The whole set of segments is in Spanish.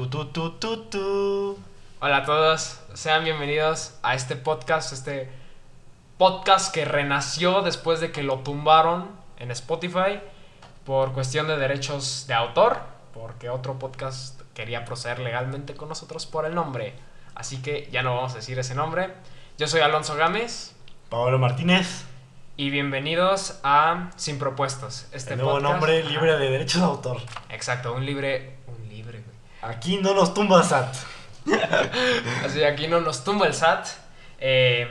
Tu, tu, tu, tu, tu. Hola a todos, sean bienvenidos a este podcast, este podcast que renació después de que lo tumbaron en Spotify por cuestión de derechos de autor, porque otro podcast quería proceder legalmente con nosotros por el nombre. Así que ya no vamos a decir ese nombre. Yo soy Alonso Gámez Pablo Martínez. y bienvenidos a Sin Propuestos. Este el nuevo podcast- nombre libre de derechos de autor. Exacto, un libre. Aquí no nos tumba SAT. Así aquí no nos tumba el SAT. Eh,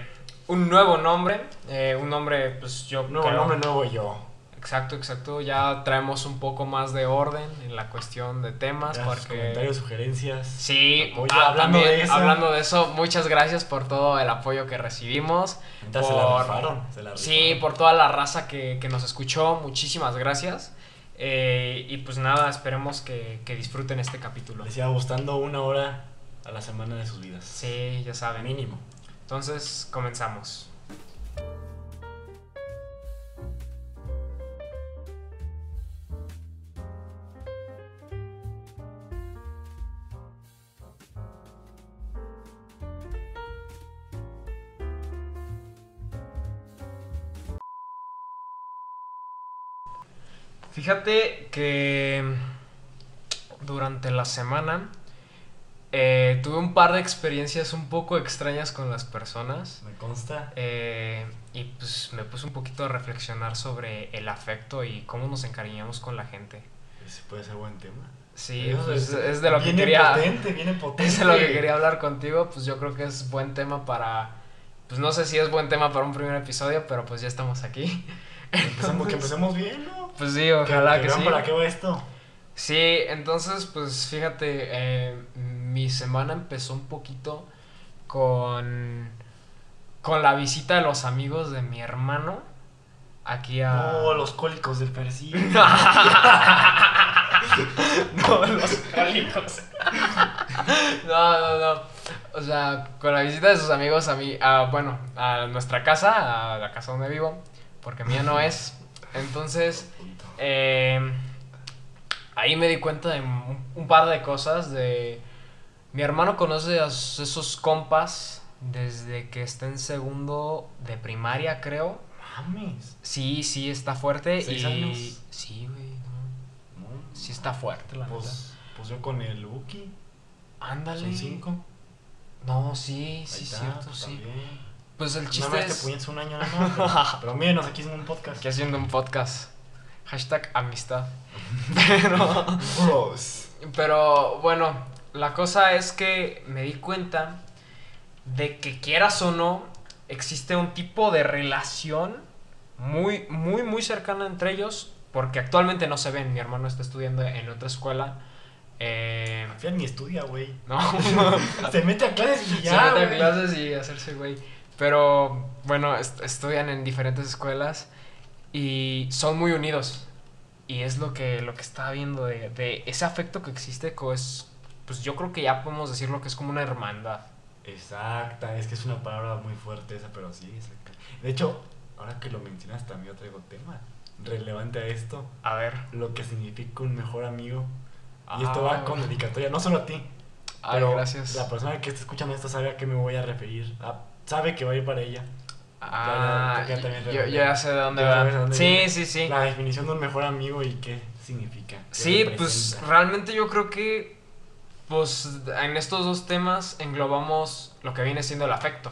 un nuevo nombre, eh, un nombre, pues yo Nuevo creo- nombre, nuevo yo. Exacto, exacto. Ya traemos un poco más de orden en la cuestión de temas porque comentarios, sugerencias. sí, Apoyo. ah, Hablando también, de eso. hablando de eso, muchas gracias por todo el apoyo que recibimos. Se la rifaron, se la Sí, por toda la raza que, que nos escuchó, muchísimas gracias. Eh, y pues nada, esperemos que, que disfruten este capítulo. Les gustando una hora a la semana de sus vidas. Sí, ya saben. Mínimo. Entonces, comenzamos. Fíjate que durante la semana eh, tuve un par de experiencias un poco extrañas con las personas. Me consta. Eh, y pues me puse un poquito a reflexionar sobre el afecto y cómo nos encariñamos con la gente. Ese puede ser buen tema. Sí, pues, es de lo que viene quería. potente, viene potente. Es de lo que quería hablar contigo. Pues yo creo que es buen tema para. Pues no sé si es buen tema para un primer episodio, pero pues ya estamos aquí. Empecemos, que empecemos bien, ¿no? Pues sí, ojalá que, sí. para qué va esto. Sí, entonces, pues fíjate, eh, mi semana empezó un poquito con, con la visita de los amigos de mi hermano aquí a... No, los cólicos del persil. no, los cólicos. no, no, no. O sea, con la visita de sus amigos a mí, a, bueno, a nuestra casa, a la casa donde vivo, porque mía no es. Entonces, eh, ahí me di cuenta de un, un par de cosas. De mi hermano conoce a esos compas desde que está en segundo de primaria, creo. Mames. Sí, sí, está fuerte. ¿Seis y años? sí, güey. no, No. Sí está fuerte, la neta. Pues, pues yo con el Buki. Ándale. Son cinco. No, sí, sí, está, cierto, pues, sí. también. Pues el Nada chiste más te es puñetas un año nada más. Pero mírenos aquí en un podcast. que haciendo un podcast. Hashtag amistad. Pero, Bros. pero bueno, la cosa es que me di cuenta de que quieras o no, existe un tipo de relación muy, muy, muy cercana entre ellos. Porque actualmente no se ven. Mi hermano está estudiando en otra escuela. Eh, ni estudia, güey. no. Se mete a clases y se ya. mete a clases y hacerse güey. Pero bueno, est- estudian en diferentes escuelas y son muy unidos. Y es lo que, lo que estaba viendo de, de ese afecto que existe, que es, pues yo creo que ya podemos decirlo que es como una hermandad. Exacta, es que es una palabra muy fuerte esa, pero sí, exacta. De hecho, ahora que lo mencionas, también yo traigo tema relevante a esto. A ver. Lo que significa un mejor amigo. Y esto Ah, va con dedicatoria, no solo a ti. Ay, pero gracias. La persona que está escuchando esto sabe a qué me voy a referir. Ah, sabe que va a ir para ella. Ah, ya, ya también yo, ya sé de dónde ya va. dónde Sí, viene. sí, sí. La definición de un mejor amigo y qué significa. qué Sí, pues realmente yo creo que pues en estos dos temas englobamos lo que viene siendo el afecto.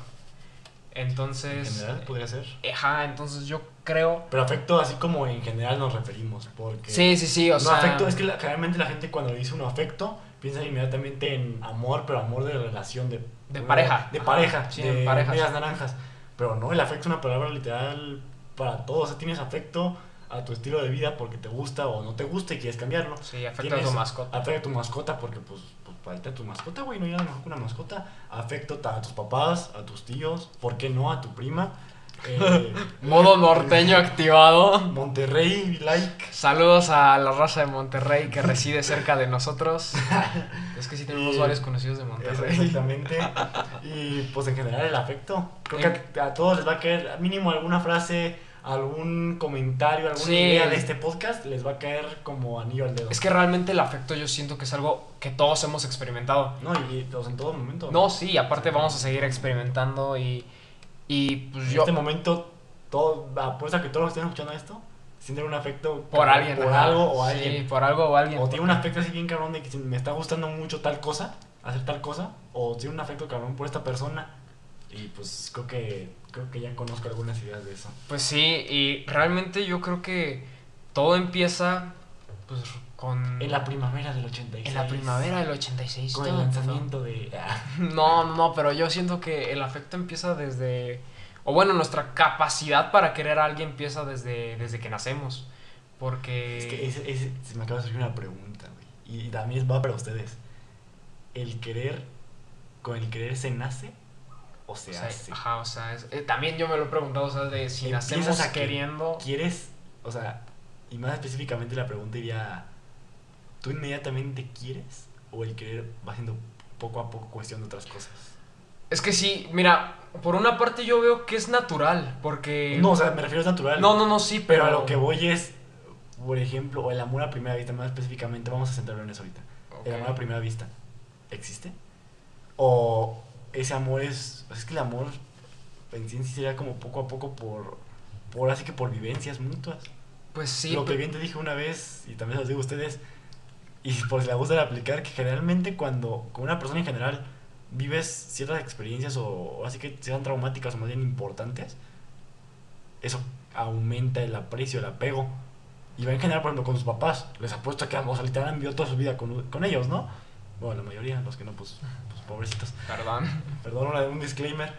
En Entonces, general podría ser. ajá, entonces yo creo Pero afecto así como en general nos referimos. Porque Sí, sí, sí, o no, sea, afecto, es que la- generalmente la gente cuando dice un afecto piensa inmediatamente en amor, pero amor de relación, de, De pareja. De Ajá, pareja, sí, de en parejas. medias naranjas. Pero no, el afecto es una palabra literal para todo. O sea, tienes afecto a tu estilo de vida porque te gusta o no te gusta y quieres cambiarlo. sí, afecta a Tienes tu mascota. Afecto a tu mascota porque, pues, pues para a tu mascota, güey, no hay nada mejor que una mascota. Afecto a tus papás, a tus tíos, ¿por qué no? A tu prima. Eh, Modo norteño activado. Monterrey, like. Saludos a la raza de Monterrey que reside cerca de nosotros. Es que sí tenemos Y- varios conocidos de Monterrey. Exactamente. Y pues en general el afecto. Creo que a, a todos les va a caer mínimo alguna frase, algún comentario, alguna Sí. idea de este podcast, les va a caer como anillo al dedo. Es que realmente el afecto yo siento que es algo que todos hemos experimentado. No, y, o sea, en todo momento. No, sí, aparte vamos a seguir experimentando y, y pues En yo... este momento, todo, apuesta que todos los que estén escuchando esto sienten un afecto Por alguien. por ajá. algo o Sí, alguien. por algo o alguien. O tiene un afecto así bien cabrón de que si me está gustando mucho tal cosa, hacer tal cosa, o tiene un afecto cabrón por esta persona. Y pues creo que creo que ya conozco algunas ideas de eso. Pues sí, y realmente yo creo que todo empieza pues con... En la primavera del 86. en la primavera del 86. Con el lanzamiento de. No, no, no, pero yo siento que el afecto empieza desde... O bueno, nuestra capacidad para querer a alguien empieza desde, desde que nacemos. Porque... Es que ese, ese- se me acaba de surgir una pregunta, güey. Y también va para ustedes. ¿El querer, con el querer se nace o se o sea, hace? Ajá, o sea, es- eh, también yo me lo he preguntado, o sea, de si Empiezas nacemos a que- queriendo... ¿Quieres, o sea, y más específicamente la pregunta iría, ¿tú inmediatamente quieres o el querer va siendo poco a poco cuestión de otras cosas? Es que sí, mira, por una parte yo veo que es natural, porque... No, o sea, me refiero es natural. no, no, no, sí, Pero pero... a lo que voy es, por ejemplo, o el amor a primera vista, más específicamente, vamos a centrarlo en eso ahorita. Ok. ¿El amor a primera vista existe? ¿O ese amor es... Es que el amor en sí, sería como poco a poco por... Por así que por vivencias mutuas. Pues sí, lo que bien te dije una vez, y también se los digo a ustedes, y por si les gusta aplicar, que generalmente cuando con una persona en general vives ciertas experiencias o, o así que sean traumáticas o más bien importantes, eso aumenta el aprecio, el apego. Y va en general, por ejemplo, con sus papás. Les apuesto que o sea, literal han vivido toda su vida con, con ellos, ¿no? Bueno, la mayoría, los que no, pues, pues pobrecitos. Perdón. Perdón, un disclaimer.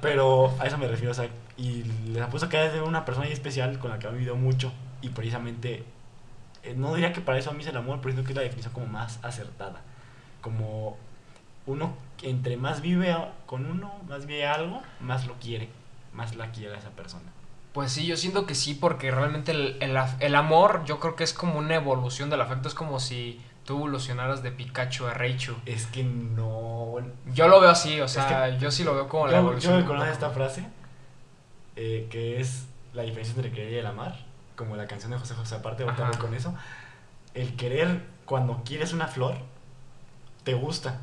Pero a eso me refiero, o sea, y les apuesto que es una persona ahí especial con la que han vivido mucho y precisamente, eh, no diría que para eso a mí es el amor, pero siento que es la definición como más acertada. Como uno, entre más vive con uno, más vive algo, más lo quiere, más la quiere a esa persona. Pues sí, yo siento que sí, porque realmente el, el af- el amor yo creo que es como una evolución del afecto, es como si tú evolucionaras de Pikachu a Raichu. Es que no... Yo lo veo así, o Es sea, yo sí lo veo como la evolución. yo me conozco esta frase, eh, que es la diferencia entre querer y el amar, como la canción de José José, aparte ahorita voy con eso. El querer, cuando quieres una flor, te gusta,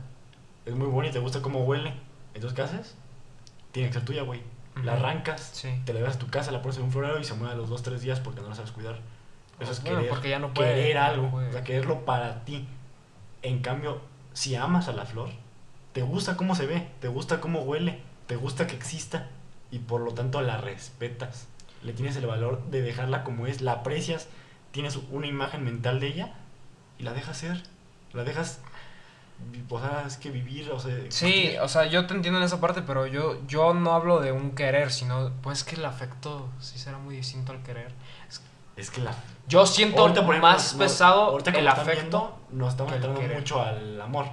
es muy bonita, te gusta cómo huele. Entonces, ¿qué haces? Tiene que ser tuya, güey. La arrancas, Sí. te la llevas a tu casa, la pones en un florero y se mueve a los 2-3 días porque no la sabes cuidar. Eso es Bueno, querer, porque ya no puede, querer ya no algo, o sea, quererlo para ti. En cambio, si amas a la flor, te gusta cómo se ve, te gusta cómo huele, te gusta que exista y por lo tanto la respetas. Le tienes el valor de dejarla como es, la aprecias, tienes una imagen mental de ella y la dejas ser, la dejas, o sea, es que vivir, o sea, Sí, o sea, yo te entiendo en esa parte, pero yo, yo no hablo de un querer, sino pues que el afecto sí será muy distinto al querer. es que la Yo siento Ahorita, ejemplo, más no- pesado el afecto. viendo, nos estamos entrando mucho al amor.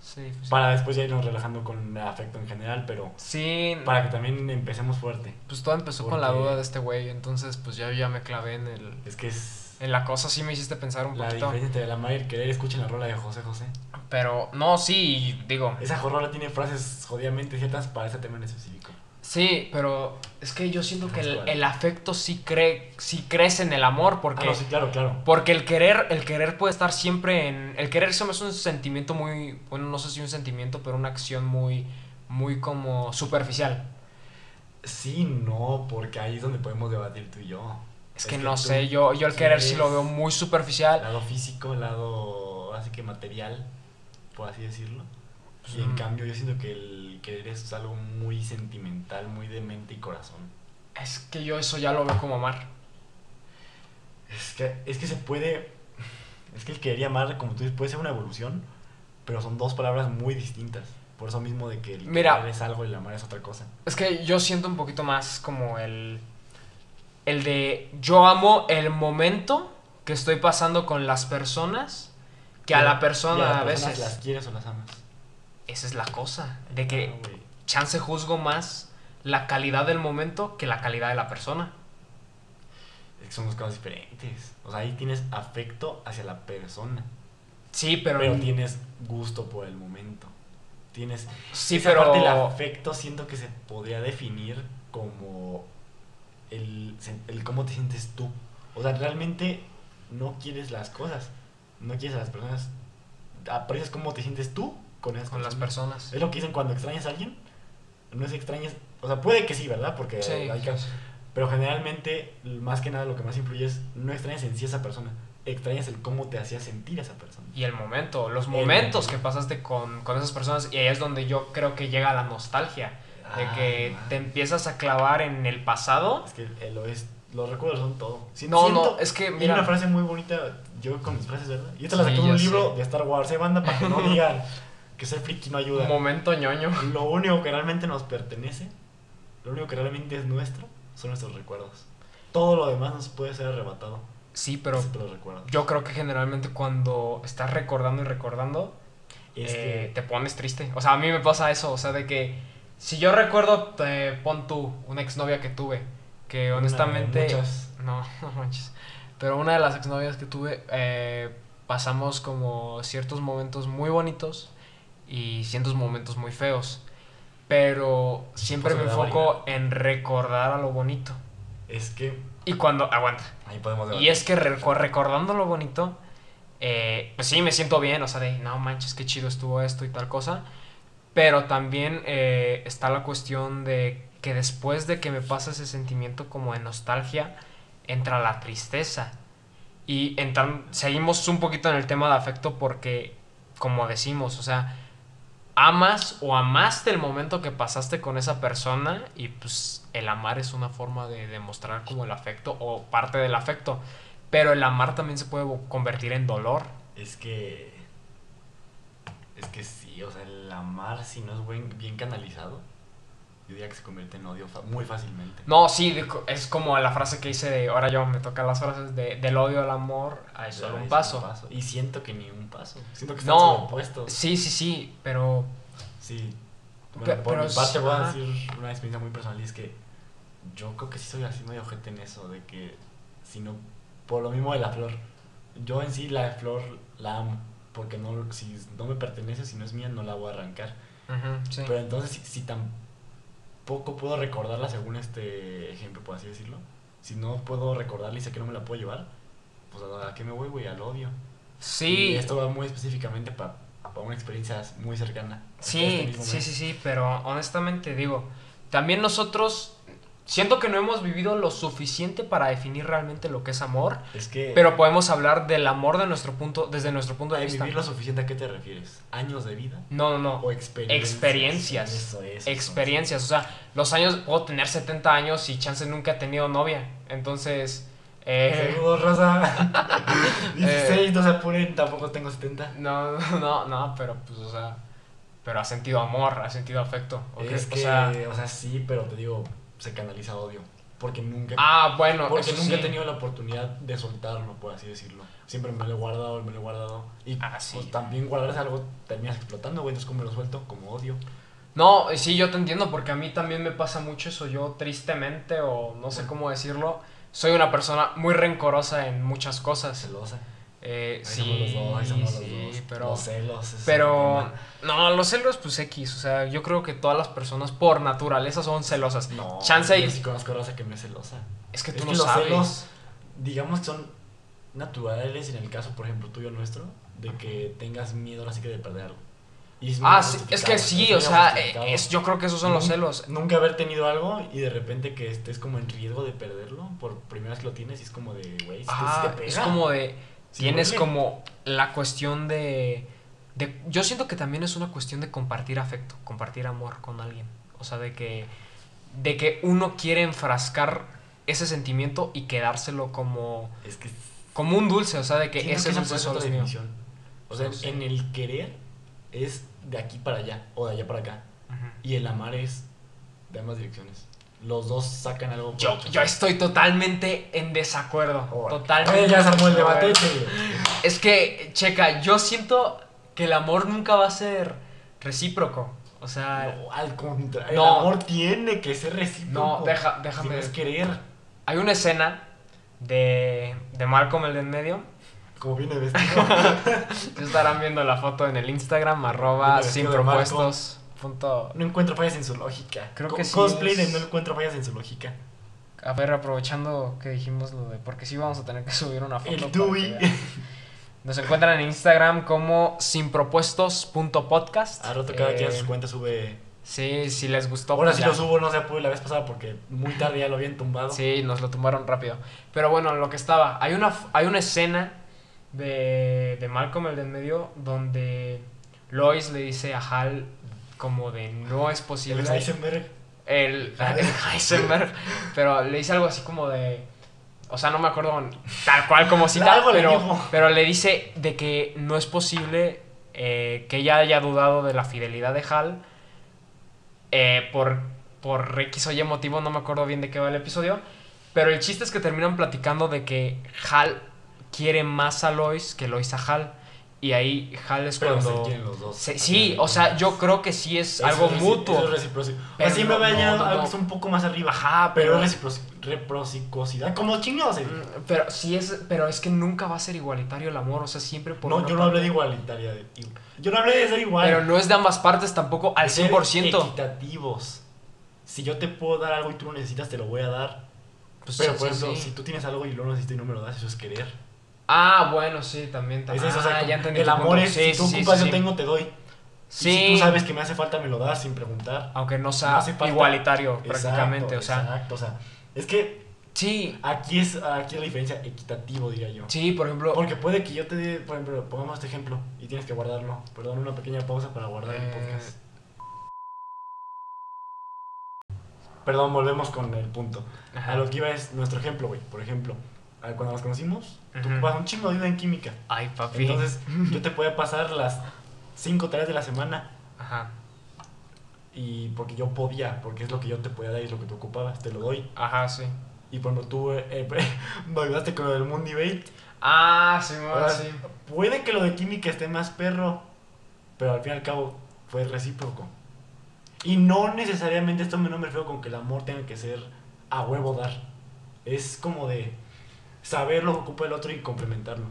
Sí, pues, sí. Para después ya irnos relajando con el afecto en general, pero Sí, para que también empecemos fuerte. pues todo empezó con la Porque- duda de este güey, entonces pues ya, ya me clavé en el... Es que es En la cosa sí me hiciste pensar un la poquito. diferencia entre el amar y el querer. Escuchen la rola de José José. Pero no, sí, digo. Esa rola tiene frases jodidamente ciertas para ese tema en específico. Sí, pero es que yo siento que el, ¿Cuál? el afecto sí cree, sí crece en el amor, porque, Ah, no, sí, claro, claro. porque el querer, el querer puede estar siempre en. El querer se me hace un sentimiento muy. Bueno, no sé si un sentimiento, pero una acción muy. muy como superficial. Sí, no, porque ahí es donde podemos debatir tú y yo. Es que tú no sé, yo, yo el querer sí lo veo muy superficial. Lado físico, lado así que material, por así decirlo. Y en cambio yo siento que el querer es algo muy sentimental, muy de mente y corazón. Es que yo eso ya lo veo como amar. Es que, es que se puede. Es que el querer y amar, como tú dices, puede ser una evolución, pero son dos palabras muy distintas. Por eso mismo de que el Mira. querer es algo y el amar es otra cosa. Es que yo siento un poquito más como el. El de yo amo el momento que estoy pasando con las personas que a la persona a personas veces. ¿Las quieres o las amas? Esa es la cosa. De que Ah, chance juzgo más la calidad del momento que la calidad de la persona. Es que son dos cosas diferentes. O sea, ahí tienes afecto hacia la persona, Sí, pero. pero, tienes gusto por el momento. Tienes. sí, esa pero. parte del afecto siento que se podría definir como el, el cómo te sientes tú. O sea, realmente no quieres las cosas, no quieres a las personas. Aprecias cómo te sientes tú con esas Con las personas. Es lo que dicen cuando extrañas a alguien. No es extrañas. O sea, puede que sí, ¿verdad? Porque Sí, hay casos. Pero generalmente, más que nada, lo que más influye es no extrañas en sí a esa persona. Extrañas el cómo te hacía sentir esa persona. Y el momento, los El momentos momento. que pasaste con, con esas personas. Y ahí es donde yo creo que llega la nostalgia. De que man. te empiezas a clavar en el pasado. Es que lo es, los recuerdos son todo. Si- No, siento- no, es que Hay mira. una frase muy bonita, yo con mis frases, ¿verdad? Y esta la Sí, saqué en ya un sé. libro de Star Wars, ¿eh, banda? Para que no digan que ser friki no ayuda. Un momento ñoño. Lo único que realmente nos pertenece, lo único que realmente es nuestro, son nuestros recuerdos. Todo lo demás nos puede ser arrebatado. Sí, pero yo creo que generalmente cuando estás recordando y recordando, eh, te pones triste. O sea, a mí me pasa eso. O sea, de que si yo recuerdo, te pon tú, una exnovia que tuve, que honestamente... No, no manches. Pero una de las exnovias que tuve, eh, pasamos como ciertos momentos muy bonitos y ciertos momentos muy feos. Pero siempre me Pues, enfoco en recordar a lo bonito. es que Y cuando, aguanta. ahí podemos Y debatir. es que reco- recordando lo bonito, eh, pues sí, me siento bien, o sea, de, no manches, qué chido estuvo esto y tal cosa. Pero también eh, está la cuestión de que después de que me pasa ese sentimiento como de nostalgia, entra la tristeza. Y entran, seguimos un poquito en el tema de afecto porque, como decimos, o sea, amas o amaste el momento que pasaste con esa persona y pues el amar es una forma de demostrar como el afecto o parte del afecto. Pero el amar también se puede convertir en dolor. Es que. Es que sí, o sea, el amar, si no es buen, bien canalizado, yo diría que se convierte en odio muy fácilmente. No, sí, es como la frase que hice de, ahora yo me tocan las frases de, del odio al amor, hay solo Ay, un sí, paso. Y siento que ni un paso. Siento que están No, sobrepuestos. sí, sí, sí, pero Sí. Bueno, Pe- por pero mi parte sí, voy a decir una experiencia muy personal y es que yo creo que sí soy así medio ojete en eso, de que si no, por lo mismo de la flor, yo en sí la flor la amo, porque no, si no me pertenece, si no es mía, no la voy a arrancar. ujú, sí. Pero entonces, si, si tampoco puedo recordarla según este ejemplo, por así decirlo, si no puedo recordarla y sé que no me la puedo llevar, pues a, ¿a qué me voy, güey? Al odio. Y sí, esto va muy específicamente para una experiencia muy cercana. Sí, sí, sí, sí, pero honestamente digo, también nosotros siento que no hemos vivido lo suficiente para definir realmente lo que es amor, Es que... pero podemos hablar del amor de nuestro punto, desde nuestro punto de ¿A vista. vivir lo suficiente a qué te refieres? ¿Años de vida? No, no, no. ¿O experiencias? Experiencias. Eso, eso, experiencias. O sea, los años, puedo tener 70 años y chance nunca he tenido novia. Entonces, eh, Saludos, Rosa. 16, no se apuren, tampoco tengo 70. no, no, no, pero pues, o sea, pero ha sentido amor, ha sentido afecto. ¿ok? Es O que, sea, o sea, sí, pero te digo, se canaliza odio. Porque nunca, ah, bueno, porque nunca he tenido la oportunidad de soltarlo, por así decirlo. Siempre me lo he guardado, me lo he guardado. Y Ah, sí. pues, también guardar algo terminas explotando, güey. Entonces, ¿cómo lo suelto? Como odio. No, sí, yo te entiendo porque a mí también me pasa mucho eso. Yo tristemente, o no sé cómo decirlo, soy una persona muy rencorosa en muchas cosas. Celosa. Eh, Ahí sí, somos los dos, los sí, dos. pero... Los celos. Pero, no, los celos, pues X. O sea, yo creo que todas las personas por naturaleza son celosas. No, Chance y- sí conozco a Rosa que no es celosa. Es que Es tú que no los celos, digamos que son naturales en el caso, por ejemplo, tuyo nuestro, de que tengas miedo así que de perder algo. Y es Ah, sí, es que sí, o sea, eh, es, yo creo que esos son los celos. Nunca haber tenido algo y de repente que estés como en riesgo de perderlo por primera vez que lo tienes y es como de, güey, si Ah, te es como de, Sí, tienes como la cuestión de, de, yo siento que también es una cuestión de compartir afecto, compartir amor con alguien. O sea, de que, de que uno quiere enfrascar ese sentimiento y quedárselo como, Es que como un dulce, o sea, de que ese que dulce solo es mío. O sea, No sé. en el querer es de aquí para allá o de allá para acá. Y el amar es de ambas direcciones. Los dos sacan algo. Yo, yo estoy totalmente en desacuerdo. Órale. Totalmente. Ya se armó el en debate. Es que, checa, yo siento que el amor nunca va a ser recíproco. O sea, No, al contrario. No. El amor tiene que ser recíproco. no, deja, déjame. no es querer. Hay una escena de, de Malcolm el de en medio. Como viene vestido. Estarán viendo la foto en el Instagram, arroba sin propuestos. Punto. no encuentro fallas en su lógica. Creo Co- que sí Cosplay de no encuentro fallas en su lógica. A ver, aprovechando que dijimos lo de. Porque sí vamos a tener que subir una foto. El Dewey. Nos encuentran en Instagram como sinpropuestos.podcast. A rato cada quien a Eh, sus cuentas sube. Sí, si les gustó. Ahora pues sí ya. lo subo, no se pude la vez pasada porque muy tarde ya lo habían tumbado. Sí, nos lo tumbaron rápido. Pero bueno, lo que estaba. Hay una, hay una escena de, de Malcolm, el del medio, donde Lois le dice a Hal como de no es posible. El Heisenberg. el, el Heisenberg, pero le dice algo así como de, o sea, no me acuerdo tal cual como cita, pero, pero le dice de que no es posible eh, que ella haya dudado de la fidelidad de Hal eh, por, por X o Y motivo, no me acuerdo bien de qué va el episodio, pero el chiste es que terminan platicando de que Hal quiere más a Lois que Lois a Hal. Y ahí Hal es Pero cuando... se los dos. se- sí, o sea, yo creo que sí es Eso algo es mutuo. Eso es Así me no, algo un poco más arriba. Ajá, Pero pero- es recipro- reciprocidad. Como chingados. dice. Mm, Pero sí es, pero es que nunca va a ser igualitario el amor, o sea, siempre por No, yo no hablé de igualitaria. de- Yo no hablé de ser igual. Pero no es de ambas partes tampoco al De ser 100%. Equitativos. Si yo te puedo dar algo y tú lo necesitas, te lo voy a dar. Pues Pero sí, por ejemplo, sí. si tú tienes algo y lo necesitas y no me lo das, eso es querer. Ah, bueno, sí, también. Es eso, o sea, Ah, ya entendí el amor es, Sí, si tú sí, ocupas, sí, yo tengo, te doy. Sí. si tú sabes que me hace falta, me lo das sin preguntar. Aunque no No sea falta- igualitario Exacto, prácticamente, o sea. Exacto, o sea, es que Sí, aquí es, aquí es la diferencia equitativo, diría yo. sí, por ejemplo. Porque puede que yo te dé, por ejemplo, pongamos este ejemplo y tienes que guardarlo. Perdón, una pequeña pausa para guardar el Eh. podcast. Perdón, volvemos con el punto. Ajá. A lo que iba es nuestro ejemplo, güey. Por ejemplo, cuando nos conocimos, tú ocupas un chingo de ayuda en química. Ay, papi. Entonces, yo te podía pasar las cinco tareas de la semana Ajá. y porque yo podía, porque es lo que yo te podía dar y es lo que tú ocupabas, te lo doy. Ajá, sí. Y ejemplo, tú eh, me ayudaste con lo del Moon Debate. Ah, sí, Ahora, sí. Puede que lo de química esté más perro, pero al fin y al cabo fue recíproco. Y no necesariamente esto no me refiero con que el amor tenga que ser a huevo dar. Es como de saber lo que ocupa el otro y complementarlo.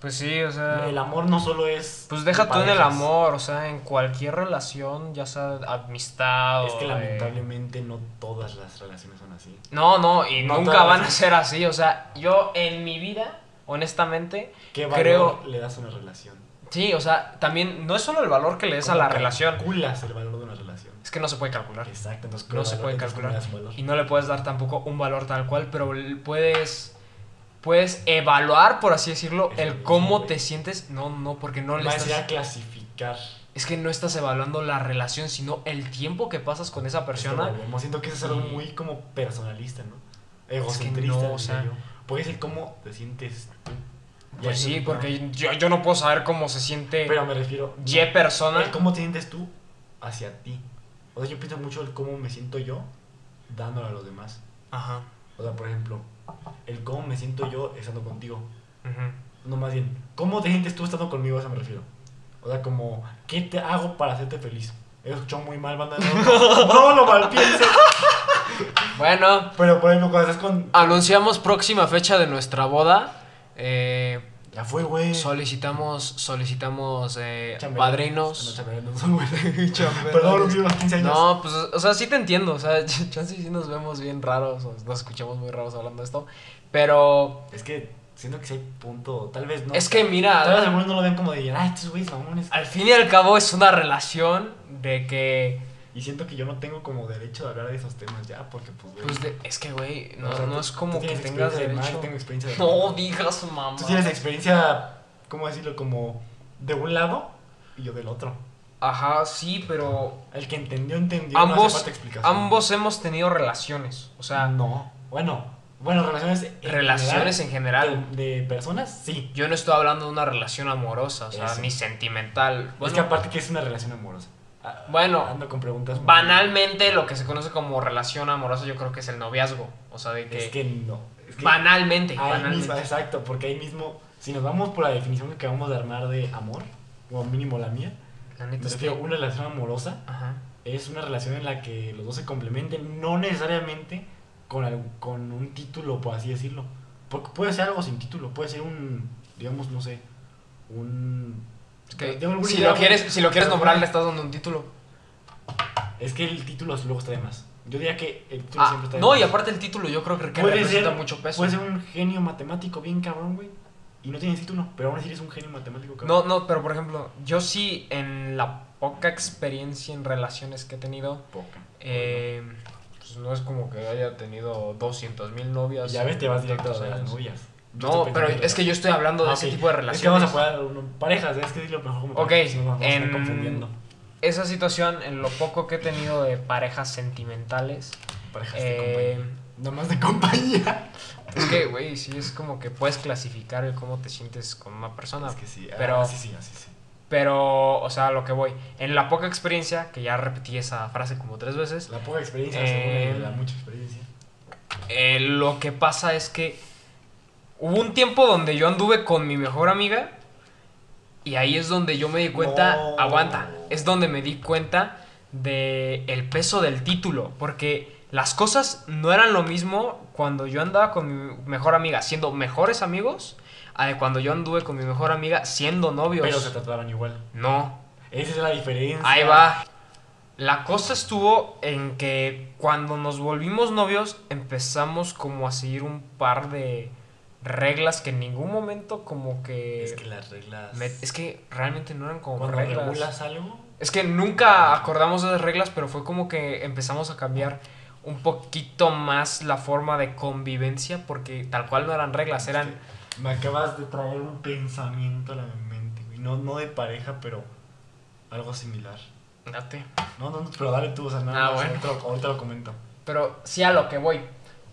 Pues sí, o sea. El amor no solo es. Pues de deja tú en el amor, o sea, en cualquier relación, ya sea amistad Es que eh, lamentablemente no todas las relaciones son así. No, no, y No nunca van a ser así, o sea, yo en mi vida, honestamente, ¿Qué valor Creo- le das a una relación? sí, o sea, también no es solo el valor que le des a la ¿Cómo relación, calculas el valor de una relación? es que no se puede calcular. Exacto, entonces No se puede entonces, ¿cómo le calcular. Y no le puedes dar tampoco un valor tal cual, pero puedes puedes evaluar, por así decirlo, Es lo el cómo te sientes. No, no, porque no le Más estás allá clasificar. es que no estás evaluando la relación, sino el tiempo que pasas con esa persona. Siento que eso es algo muy como personalista, ¿no? Egocentrista. no, o sea- yo. Puede ser cómo te sientes tú. Pues es sí, porque yo, yo no puedo saber cómo se siente Pero me refiero. Y persona. El cómo te sientes tú hacia ti. O sea, yo pienso mucho el cómo me siento yo dándolo a los demás. Ajá. O sea, por ejemplo, el cómo me siento yo estando contigo. No, más bien, ¿cómo te sientes tú estando conmigo? A eso me refiero. O sea, como, ¿qué te hago para hacerte feliz? He escuchado muy mal, banda. No, no, no lo malpienses. Bueno, Pero, por ejemplo, cuando estás con. anunciamos próxima fecha de nuestra boda. Eh, Ya fue, güey. solicitamos solicitamos eh, padrinos. No. Perdón, los unos 15 años. No, pues, o sea, sí te entiendo. O sea, chance sí nos vemos bien raros, o nos escuchamos muy raros hablando de esto. Pero Es que siento que si hay punto. Tal vez no. es que Tal vez mira, algunos no lo ven como de, ay, estos güeyes mamones. al fin y al cabo es una relación de que. Y siento que yo no tengo como derecho de hablar de esos temas ya, porque pues, güey. Pues de- es que, güey, no, o sea, no tú- es como que tengas experiencia de mal, derecho. tengo experiencia de No mal. digas, mamá. Tú tienes experiencia, ¿cómo decirlo? Como de un lado y yo del otro. Ajá, sí, pero El que entendió, entendió. no ambos, explicación. ambos hemos tenido relaciones. O sea, No. Bueno, bueno, relaciones. en relaciones en general. De, de personas, sí. Yo no estoy hablando de una relación amorosa, o sea, Eso. ni sentimental. es que aparte que es una relación amorosa. Ah, Bueno, Ando con preguntas. muy- banalmente lo que se conoce como relación amorosa yo creo que es el noviazgo. O sea, de que... Es que no. Es que banalmente, banalmente. mismo, exacto, porque ahí mismo, si nos vamos por la definición que acabamos de armar de amor, como mínimo la mía, La me es que- una relación amorosa Ajá. es una relación en la que los dos se complementen, no necesariamente con, con un título, por así decirlo. Porque puede ser algo sin título, puede ser un, digamos, no sé, un... Es que tengo alguna si idea, lo quieres, si lo quieres nombrar le estás dando un título. Es que el título luego está de más. Yo diría que el título Ah, siempre está de no, y aparte el título yo creo que Puede representa ser- mucho peso. Puede ser un genio matemático bien cabrón, güey. Y no tienes título, pero aún así eres un genio matemático cabrón. No, no, pero por ejemplo, yo sí en la poca experiencia en relaciones que he tenido, Poca. eh, pues no es como que haya tenido 200 mil novias. Ya ves, te vas directo a las novias. No, pero es que yo estoy hablando de Ah, ese tipo de Es que relaciones. vamos a jugar uno- parejas, es que dilo mejor como Ok, vamos a en- confundiendo. Esa situación, en lo poco que he tenido de parejas sentimentales, Parejas eh, de compañía. Nada más de compañía. es que, güey, sí es como que puedes clasificar el cómo te sientes con una persona. Es que sí, pero- ah, sí, sí, así sí. Pero, o sea, a lo que voy. En la poca experiencia, que ya repetí esa frase como tres veces, La poca experiencia Eh, según la mucha experiencia. eh, lo que pasa es que hubo un tiempo donde yo anduve con mi mejor amiga y ahí es donde yo me di cuenta, No. aguanta, es donde me di cuenta de el peso del título, porque las cosas no eran lo mismo cuando yo andaba con mi mejor amiga siendo mejores amigos a de cuando yo anduve con mi mejor amiga siendo novios. Pero se trataban igual. No, Esa es la diferencia. Ahí va. La cosa estuvo en que cuando nos volvimos novios empezamos como a seguir un par de reglas que en ningún momento como que... Es que las reglas. me- es que realmente no eran como cuando reglas. regulas algo. Es que nunca acordamos de esas reglas, pero fue como que empezamos a cambiar un poquito más la forma de convivencia porque tal cual no eran reglas, eran... Me acabas de traer un pensamiento a la mente, güey. No, no de pareja, pero algo similar. Date. No, no, no, pero dale tú, o sea, nada Ah, bueno. ahorita, lo, ahorita lo comento. Pero sí a lo que voy.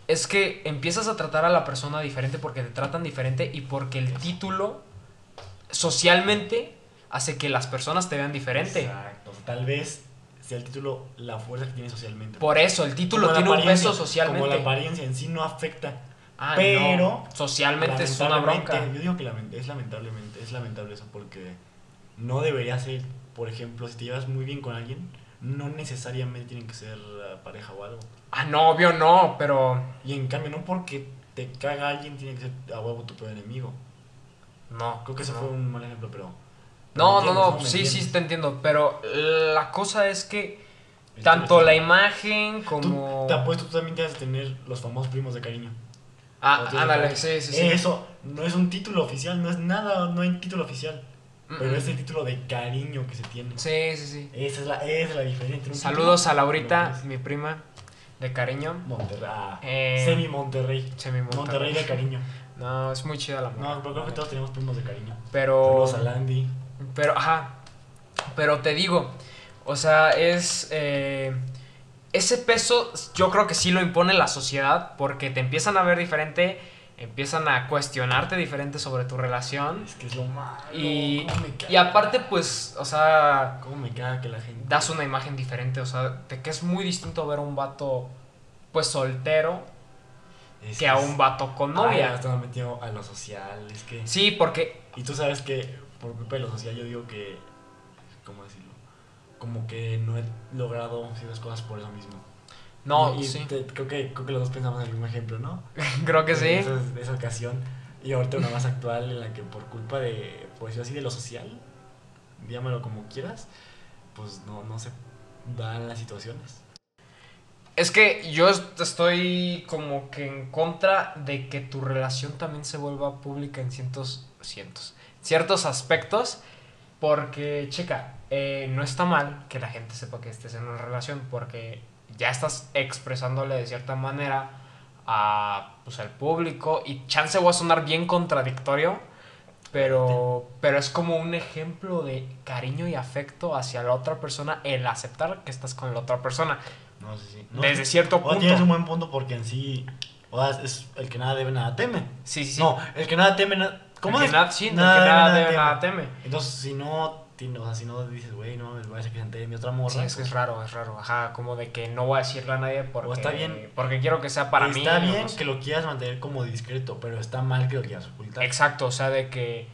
Es que empiezas a tratar a la persona diferente porque te tratan diferente y porque el título socialmente hace que las personas te vean diferente. Exacto. Tal vez sea el título la fuerza que tiene socialmente. Por eso, el título Como tiene un peso socialmente. Como la apariencia en sí no afecta. Ah, pero no. Socialmente es una bronca. Yo digo que lament- es lamentablemente, es lamentable eso porque no debería ser, por ejemplo, si te llevas muy bien con alguien, no necesariamente tienen que ser uh, pareja o algo. Ah, no, obvio no, pero. Y en cambio, no porque te caga alguien tiene que ser a huevo tu peor enemigo. No. Creo que ese no. fue un mal ejemplo, pero... No, no, no, entiendes, ¿Me sí, sí, entiendes? te entiendo. Pero la cosa es que El tanto la imagen Tú- como. te apuesto, tú también tienes que tener los famosos primos de cariño. Ah, ándale, sí, sí, sí. Eso no es un título oficial, no es nada, no hay título oficial. Pero es el título de cariño que se tiene. Sí, sí, sí. Esa es la, esa es la diferencia. entre un Saludos título a Laurita, mi prima de cariño. Monterrey. Ah, Eh, Semi Monterrey. Semi Monterrey. Monterrey de cariño. No, es muy chida la No, morra. pero creo que todos tenemos primos de cariño. Pero. Saludos a Landy. Pero, ajá. Pero te digo, o sea, es. eh, ese peso yo creo que sí lo impone la sociedad porque te empiezan a ver diferente, empiezan a cuestionarte diferente sobre tu relación. Es que es lo malo. Y, ¿Cómo me y aparte, pues, o sea, ¿Cómo me caga que la gente. das una imagen diferente, o sea, de que es muy distinto ver a un vato, pues, soltero Es que a un vato con Ah, novia. estamos metido a lo social. Es que. Sí, porque Y tú sabes que por culpa de lo social yo digo que, ¿cómo decirlo? Como que no he logrado ciertas cosas por eso mismo. No, Y- y sí, te- creo, que, creo que los dos pensamos en el mismo ejemplo, ¿no? creo que sí. esa, ocasión. Y ahorita una más actual en la que por culpa de, por decirlo así, de lo social, llámalo como quieras, pues no, no se dan las situaciones. Es que yo est- estoy como que en contra de que tu relación también se vuelva pública en cientos, cientos, ciertos aspectos, porque, checa, eh, no está mal que la gente sepa que estés en una relación, porque ya estás expresándole de cierta manera a, pues, al público, y chance voy a sonar bien contradictorio, pero, pero es como un ejemplo de cariño y afecto hacia la otra persona, el aceptar que estás con la otra persona. No sé si. No, Desde sí. cierto punto. tienes un buen punto porque en sí, o sea, es el que nada debe, nada teme. Sí, sí, sí. No, el que nada teme, na- ¿cómo el que es? nada, sí, el que Nada debe, nada nada debe, teme. nada teme. Entonces, si no, o sea, si no dices, güey, no, me parece que se entere mi otra morra. Sí, es que es pues, raro, es raro. Ajá, como de que no voy a decirle a nadie porque, O está bien. porque quiero que sea para mí. Está bien no sé. que lo quieras mantener como discreto, pero está mal que lo quieras ocultar. Exacto, o sea, de que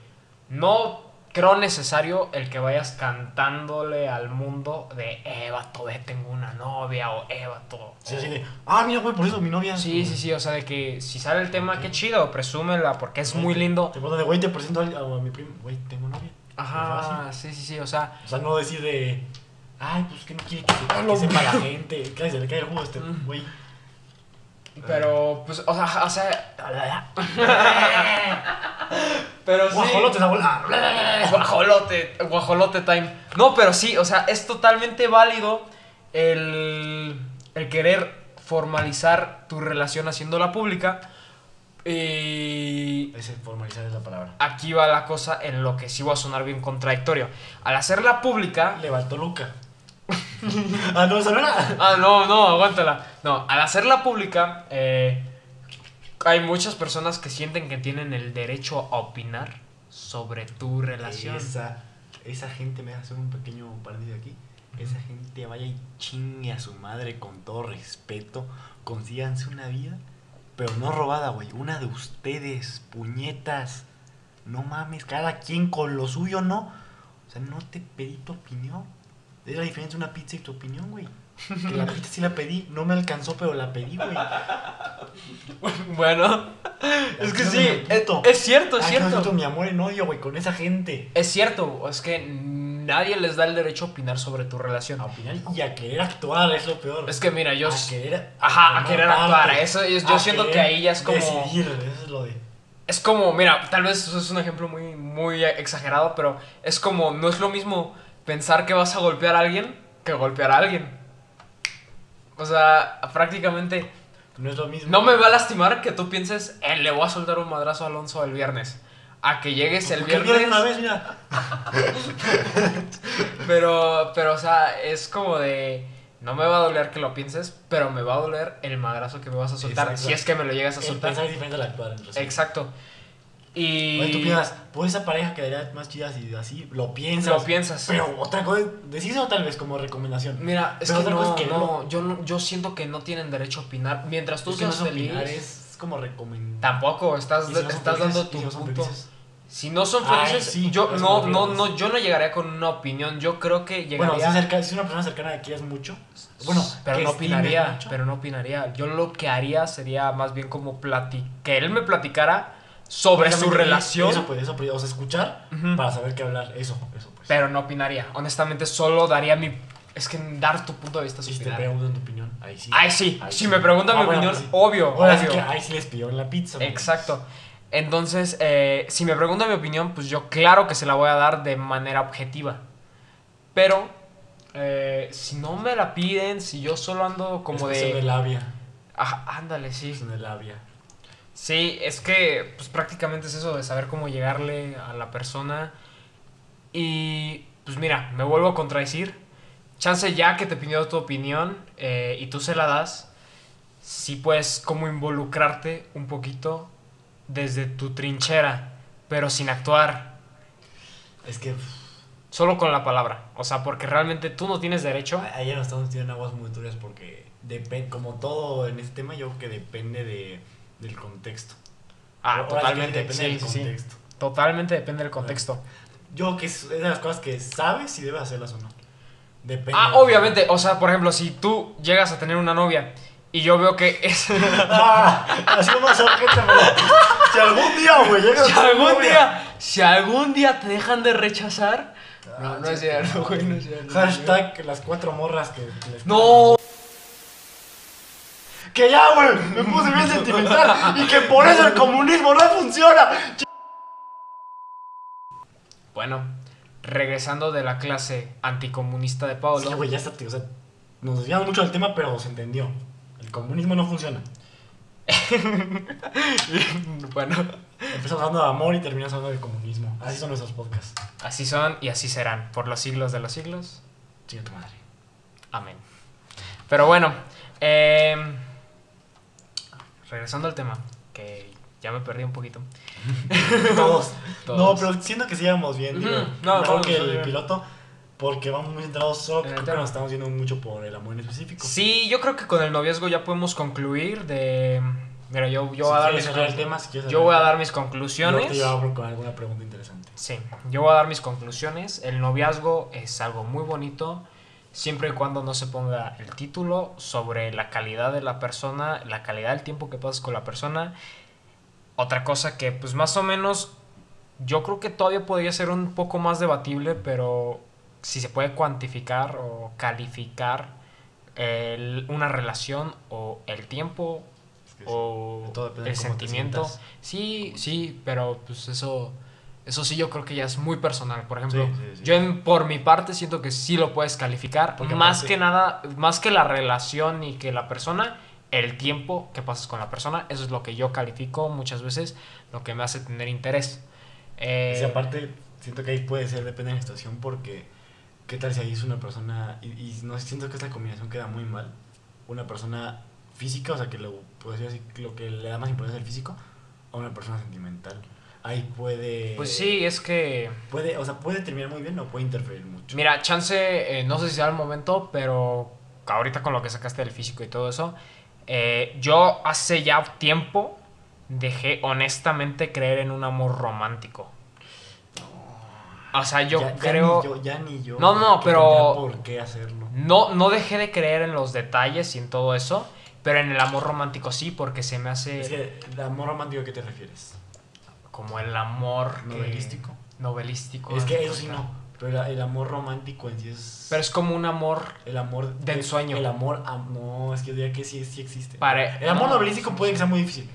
no creo necesario el que vayas cantándole al mundo de, eh, vato, ve, tengo una novia, o eh, vato. Sí, así de, ah, mira, güey, por eso mi novia. Sí, sí, sí, o sea, de que si sale el tema, qué chido, presúmela, porque es muy lindo. Te de, güey, te presento a, a mi primo, güey, tengo novia. Ajá, sí, sí, sí, o sea, O sea, no decir de, Ay, pues que no quiere que, se- que sepa la gente. Que se le cae el jugo a este güey. Pero, pues, o sea, o sea. pero sí. Guajolotes, abuela. Guajolote, guajolote time. No, pero sí, o sea, es totalmente válido el, el querer formalizar tu relación haciéndola pública. Y Ese formalizar es la palabra. aquí va la cosa en lo que sí va a sonar bien contradictorio. Al hacerla pública. Levantó Luca. ah, no, esa no era. Ah, no, no, aguántala. No, al hacerla pública, eh, hay muchas personas que sienten que tienen el derecho a opinar sobre tu relación. Esa, esa gente, me hacer un pequeño paréntesis aquí. Esa gente vaya y chingue a su madre con todo respeto. Consíganse una vida, pero no robada, güey. Una de ustedes, puñetas. No mames, cada quien con lo suyo, ¿no? O sea, no te pedí tu opinión. Es la diferencia de una pizza y tu opinión, güey. Que la pizza sí la pedí, no me alcanzó, pero la pedí, güey. Bueno, es que No sí, es, es cierto, es Ay, no cierto. siento mi amor en odio, güey, con esa gente. Es cierto, es que nadie les da el derecho a opinar sobre tu relación. A opinar y a querer actuar es lo peor. Es que mira, yo... a querer, Ajá, a querer parte, actuar. Eso, es- yo siento que ahí ya es como... Decidir, eso es lo de. Es como, mira, tal vez eso es un ejemplo muy, muy exagerado, pero es como, no es lo mismo pensar que vas a golpear a alguien que golpear a alguien. O sea, prácticamente No es lo mismo. no me va a lastimar que tú pienses, eh, le voy a soltar un madrazo a Alonso el viernes. A que llegues el viernes. una vez, mira. Pero, pero, o sea, es como de. No me va a doler que lo pienses, pero me va a doler el madrazo que me vas a soltar. Exacto. Si es que me lo llegas a El soltar. pensar es diferente al. Exacto. Y. Oye, tú piensas, pues esa pareja quedaría más chida si así lo piensas. Lo piensas. Pero otra cosa, decís eso tal vez como recomendación. Mira, es Pero que no, es que no, yo, no- yo siento que no tienen derecho a opinar. Mientras tú Es que no seas es feliz. opinar, es como recomendar. Tampoco, estás, si estás felices, dando tu si punto. felices. Si no son Ay, felices, sí, yo no, no, no, yo no llegaría con una opinión. Yo creo que Bueno, llegaría. si, cerca, si una persona cercana que quieres mucho, bueno, pero no opinaría, pero no opinaría. Yo lo que haría sería más bien como plati que él me platicara sobre su relación, Eso pues, eso pues, o sea, escuchar Ujú. para saber qué hablar, eso, eso pues. pero no opinaría. Honestamente, solo daría mi es que dar tu punto de vista es si te opinar. preguntan tu opinión, ahí sí. Ay, sí, Ahí si me preguntan Ah, mi bueno, opinión, pues sí. obvio, Ahora sí obvio. que ahí sí les pidió en la pizza. pues. Entonces, eh, si me preguntan mi opinión, pues yo claro que se la voy a dar de manera objetiva. Pero, eh, si no me la piden, si yo solo ando como es que Es de... de labia. Ajá, ándale, sí. Es de labia. Sí, es que pues prácticamente es eso de saber cómo llegarle a la persona. Y pues mira, me vuelvo a contradecir. Chance ya que te pidió tu opinión eh, y tú se la das, sí puedes como involucrarte un poquito desde tu trinchera, pero sin actuar, Es que solo con la palabra. O sea, porque realmente tú no tienes derecho. ayer nos estamos metiendo en aguas muy turbias porque depende, como todo en este tema, yo creo que depende de, del contexto. Ah, Ahora sí que totalmente. depende Sí, del sí. contexto. Totalmente depende del contexto. Yo que es, es de las cosas que sabes si debes hacerlas o no. Depende. Ah, obviamente, o sea, por ejemplo, si tú llegas a tener una novia y yo veo que es... Ah, así más si algún día, güey, llegas si a algún novia- día, si algún día te dejan de rechazar... Ah, No, no es cierto, güey, no es cierto. Hashtag las cuatro morras que les No, Que ya, güey, me puse bien sentimental y que por eso el comunismo no funciona. bueno, regresando de la clase anticomunista de Pablo. Sí, güey, ya está, tío, o sea, nos desviamos mucho del tema, pero se entendió. El comunismo no funciona. bueno, Empezamos hablando de amor y terminamos hablando del comunismo. Así son nuestros podcasts. así son y así serán, por los siglos de los siglos. Chinga tu madre. Amén. Pero bueno, eh, regresando al tema, que ya me perdí un poquito. Todos. Todos. No, pero siento que sí íbamos bien. Ujú. digo, No, vamos, que el bien. piloto, porque vamos muy centrados solo creo que nos estamos yendo mucho por el amor en específico. Sí, yo creo que con el noviazgo ya podemos concluir de... Mira, yo, yo Si voy a dar mis, el tema, si quieres yo voy a dar mis conclusiones. Yo te abro con alguna pregunta interesante. Sí, yo voy a dar mis conclusiones. El noviazgo es algo muy bonito, siempre y cuando no se ponga el título sobre la calidad de la persona, la calidad del tiempo que pasas con la persona. Otra cosa que pues más o menos yo creo que todavía podría ser un poco más debatible, pero si se puede cuantificar o calificar el- una relación o el tiempo Es que sí. o Todo el sentimiento. Sí, sí, pero pues eso, eso sí yo creo que ya es muy personal. Por ejemplo, Sí, sí, sí. yo en- por mi parte siento que sí lo puedes calificar. Porque más aparte- que nada, más que la relación y que la persona, el tiempo que pasas con la persona, eso es lo que yo califico muchas veces, lo que me hace tener interés. Eh, Sí, aparte, siento que ahí puede ser, depende de la situación, porque ¿qué tal si ahí es una persona, y, y no sé, siento que esta combinación queda muy mal, una persona física, o sea, que lo, decir así, lo que le da más importancia al físico, a una persona sentimental. Ahí puede... pues sí, es que... Puede, o sea, puede terminar muy bien o puede interferir mucho. Mira, chance, eh, no sé si sea el momento, pero ahorita con lo que sacaste del físico y todo eso, eh, yo hace ya tiempo dejé honestamente creer en un amor romántico. O sea, yo Ya- ya creo... ni yo, ya ni yo. No, no, pero- ¿Por qué hacerlo? No, no dejé de creer en los detalles y en todo eso, pero en el amor romántico sí, porque se me hace Es que, ¿el amor romántico a qué te refieres? como el amor que- ¿Novelístico? novelístico. Es que eso sí no, pero el amor romántico en sí es... Pero es como un amor El amor De ensueño. El amor, am- no, es que yo diría que sí, sí existe. El amor no, novelístico puede que sea muy difícil.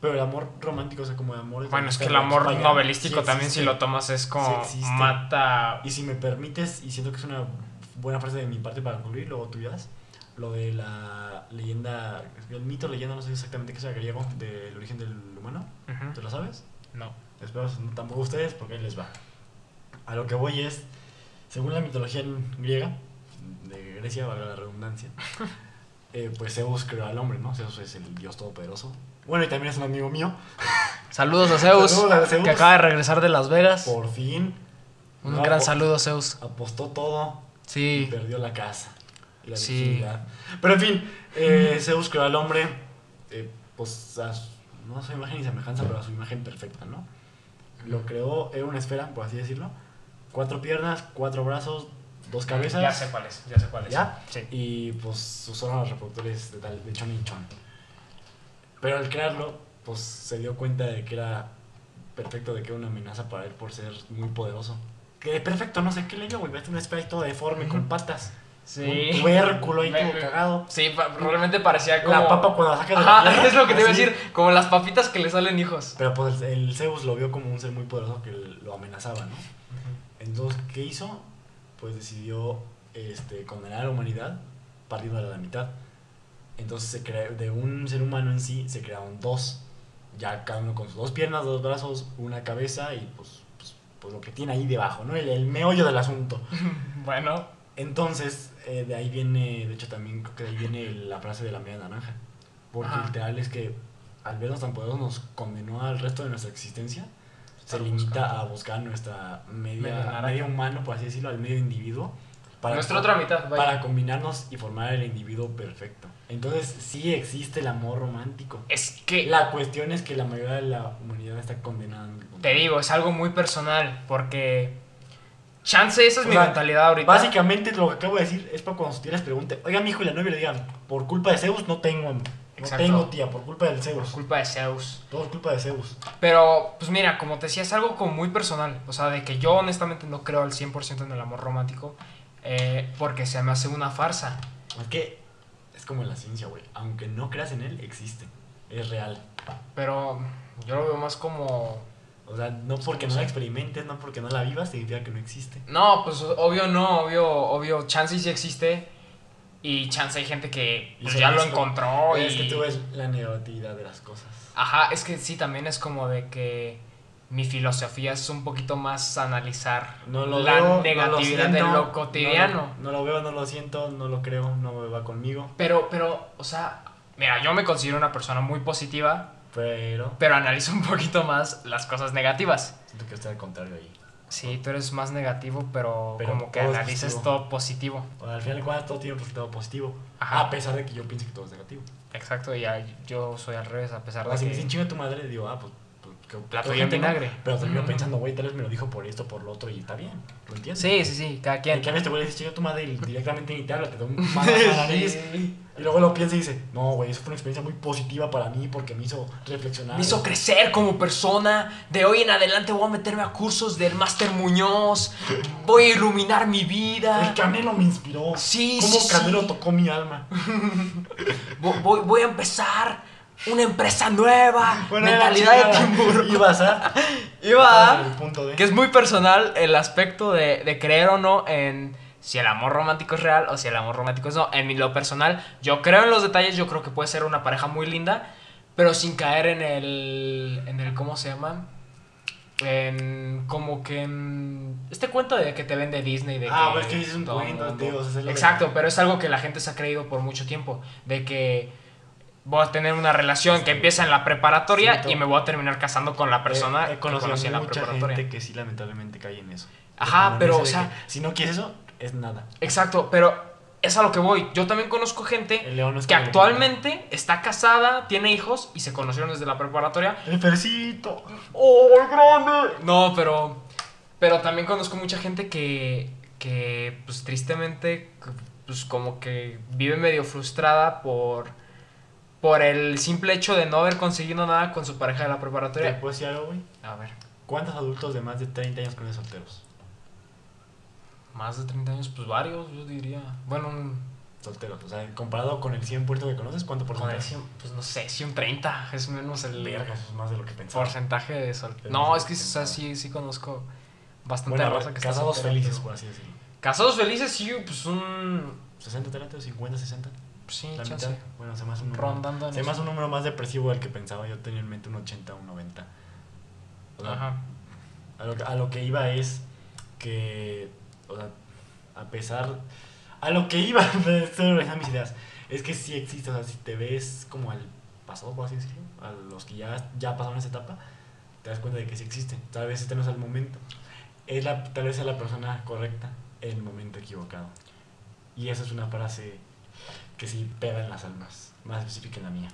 Pero el amor romántico, o sea, como el amor. Bueno, es que el amor novelístico sí también, si lo tomas, es como Sí mata. Y si me permites, y siento que es una buena frase de mi parte para concluir, luego tú dirás, lo de la leyenda, el mito, leyenda, no sé exactamente qué sea griego, del origen del humano. Ujú. ¿Tú lo sabes? No. Espero no, tampoco ustedes, porque ahí les va. A lo que voy es, según la mitología griega, de Grecia, valga la redundancia, eh, pues Zeus creó al hombre, ¿no? Zeus es el dios todopoderoso. Bueno, y también es un amigo mío. Saludos a Zeus, Saludos a Zeus. que acaba de regresar de Las Vegas. Por fin. Un no gran saludo a Zeus. Apostó todo y Sí. perdió la casa. Y la Sí. virginidad. Pero en fin, eh, Zeus creó al hombre, eh, pues a su- no a su imagen y semejanza, pero a su imagen perfecta, ¿no? Lo creó, era una esfera, por así decirlo. Cuatro piernas, cuatro brazos, dos cabezas. Ya sé cuál es, ya sé cuál es. ¿Ya? Sí. Y pues sus órganos reproductores de, tal, de chon y chon. Pero al crearlo, pues se dio cuenta de que era perfecto, de que era una amenaza para él por ser muy poderoso. Que de perfecto, no sé qué le dio, güey. Un todo deforme, con patas. Sí. Un tubérculo ahí me- cagado. Sí, pa- realmente parecía como. La papa cuando la sacas de la tierra, es lo que te iba a decir. Como las papitas que le salen hijos. Pero pues el, Zeus lo vio como un ser muy poderoso que lo amenazaba, ¿no? Entonces, ¿qué hizo? Pues decidió este, condenar a la humanidad partiéndola a la mitad. Entonces, se crea, de un ser humano en sí se crearon dos. Ya cada uno con sus dos piernas, dos brazos, una cabeza y pues, pues, pues lo que tiene ahí debajo, ¿no? El, el meollo del asunto. Bueno. Entonces, eh, de ahí viene, de hecho también creo que de ahí viene la frase de la media naranja. Porque Ajá. literal es que al vernos tan poderosos nos condenó al resto de nuestra existencia. Se limita buscando. a buscar nuestra Media medio humano, por así decirlo, al medio individuo. Nuestra otra mitad, vaya. para combinarnos y formar el individuo perfecto. Entonces, sí existe el amor romántico. Es que. La cuestión es que la mayoría de la humanidad está condenada. Te digo, es algo muy personal. Porque. Chance, esa es O mi sea, mentalidad ahorita. Básicamente lo que acabo de decir es para cuando sus tías les pregunten, oiga, mi hijo y la novia le digan, por culpa de Zeus no tengo, no Exacto. tengo tía, por culpa del Por Zeus. culpa de Zeus. Todo es culpa de Zeus. Pero, pues mira, como te decía, es algo como muy personal. O sea, de que yo honestamente no creo al 100% en el amor romántico. eh, porque se me hace una farsa. Es que es como la ciencia, güey. Aunque no creas en él, existe. Es real. Pero yo lo veo más como... O sea, no porque no la experimentes, no porque no la vivas, significa que no existe. No, pues obvio no, obvio, obvio, chance sí existe. Y chance hay gente que pues, ya lo encontró y... Es que tú ves la negatividad de las cosas. Ajá, es que sí, también es como de que mi filosofía es un poquito más analizar No lo la veo, no lo negatividad de siento, lo cotidiano. No lo, no lo veo, no lo siento, no lo creo, no me va conmigo. Pero, pero, o sea, mira, yo me considero una persona muy positiva, Pero pero analizo un poquito más las cosas negativas. siento que estoy al contrario ahí. Sí, tú eres más negativo, pero, Pero como que todo es analizas positivo. todo positivo. Al final de cuentas todo tiene un resultado positivo. Ajá. A pesar de que yo piense que todo es negativo. Exacto, y yo soy al revés, a pesar O de si me que... dicen chinga tu madre, digo, ah, pues que gente no, vinagre. pero termino Ujú. pensando, güey, tal vez me lo dijo por esto, por lo otro, y está bien, ¿lo entiendes? Sí, sí, sí, cada Y quien. que a veces te voy a decir, chica, tu madre, y directamente ni te habla, te da un mano a la nariz. Sí. Y luego lo piensa y dice, no, güey, eso fue una experiencia muy positiva para mí porque me hizo reflexionar. Me hizo crecer como persona. De hoy en adelante voy a meterme a cursos del Máster Muñoz. Voy a iluminar mi El vida. Canelo me inspiró. Sí, Cómo sí, Canelo sí. tocó mi alma. Vo- Voy, voy a empezar una empresa nueva. Bueno, mentalidad de tiburón. Ibas a... Iba a-. Que es muy personal el aspecto de, de creer o no en si el amor romántico es real o si el amor romántico es no. En mi- lo personal, yo creo en los detalles, yo creo que puede ser una pareja muy linda, pero sin caer en el. en el ¿cómo se llama? En como que en este cuento de que te vende Disney de Ah, que pues es que dices un cuento, tío, es Exacto, pero es algo que la gente se ha creído por mucho tiempo, de que voy a tener una relación que empieza en la preparatoria Sí, y me voy a terminar casando con la persona He, he que conocí en la preparatoria. gente que sí lamentablemente cae en eso. Ajá, pero, o sea- si no quieres eso, es nada. Exacto, pero es a lo que voy. Yo también conozco gente es que actualmente está casada, tiene hijos y se conocieron desde la preparatoria. El Fercito. ¡Oh, el grande! No, pero, pero también conozco mucha gente que, que pues tristemente, pues como que vive medio frustrada por, por el simple hecho de no haber conseguido nada con su pareja de la ¿Te preparatoria. puedo decir algo, güey? A ver, ¿Cuántos adultos de más de 30 años conocen solteros? más de 30 años, pues varios, yo diría. Bueno, un, Solteros. O sea, comparado con el 100% que conoces, ¿cuánto con porcentaje? el cien- pues no sé, si un 30, es menos el... Verga, es más de lo que pensaba. Porcentaje de sol. Es No, es que o sea, sí, sí conozco bastante Bueno, raza que está casados soltera, felices, pero- por así decirlo. Casados felices, sí, pues un. 60, 30, 50, 60. Sí, La chance. mitad. Bueno, se me hace un número. Rondando Se me hace un número más depresivo del que pensaba. Yo tenía en mente un 80, un 90. O sea, Ajá. A lo, a lo que iba es que, o sea, a pesar, a lo que iba, estoy mis ideas, es que sí existe, o sea, si te ves como al pasado, por así decirlo, a los que ya, ya pasaron esa etapa, te das cuenta de que sí existe. Tal vez este no es el momento. Es la, tal vez es la persona correcta en el momento equivocado. Y esa es una frase que sí pega en las almas, más específica en la mía.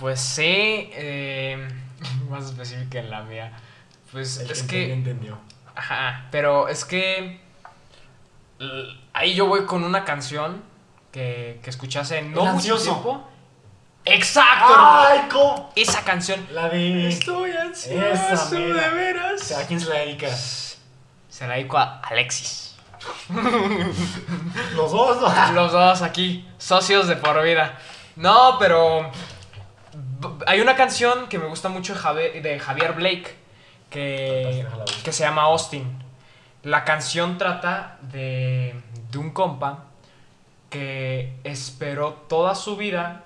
Pues sí, eh, más específica en la mía. Pues El es que entendió. Ajá, pero es que. Ahí yo voy con una canción que, que escuché hace no mucho tiempo. ¡Exacto! ¡Ay, cómo! Esa canción. La de... Estoy ansioso, de veras. ¿A quién se la dedica? Se la dedico a Alexis. Los dos. Los dos aquí, socios de por vida. No, pero hay una canción que me gusta mucho de Javier, Blake que, que se llama Austin. La canción trata de, de un compa que esperó toda su vida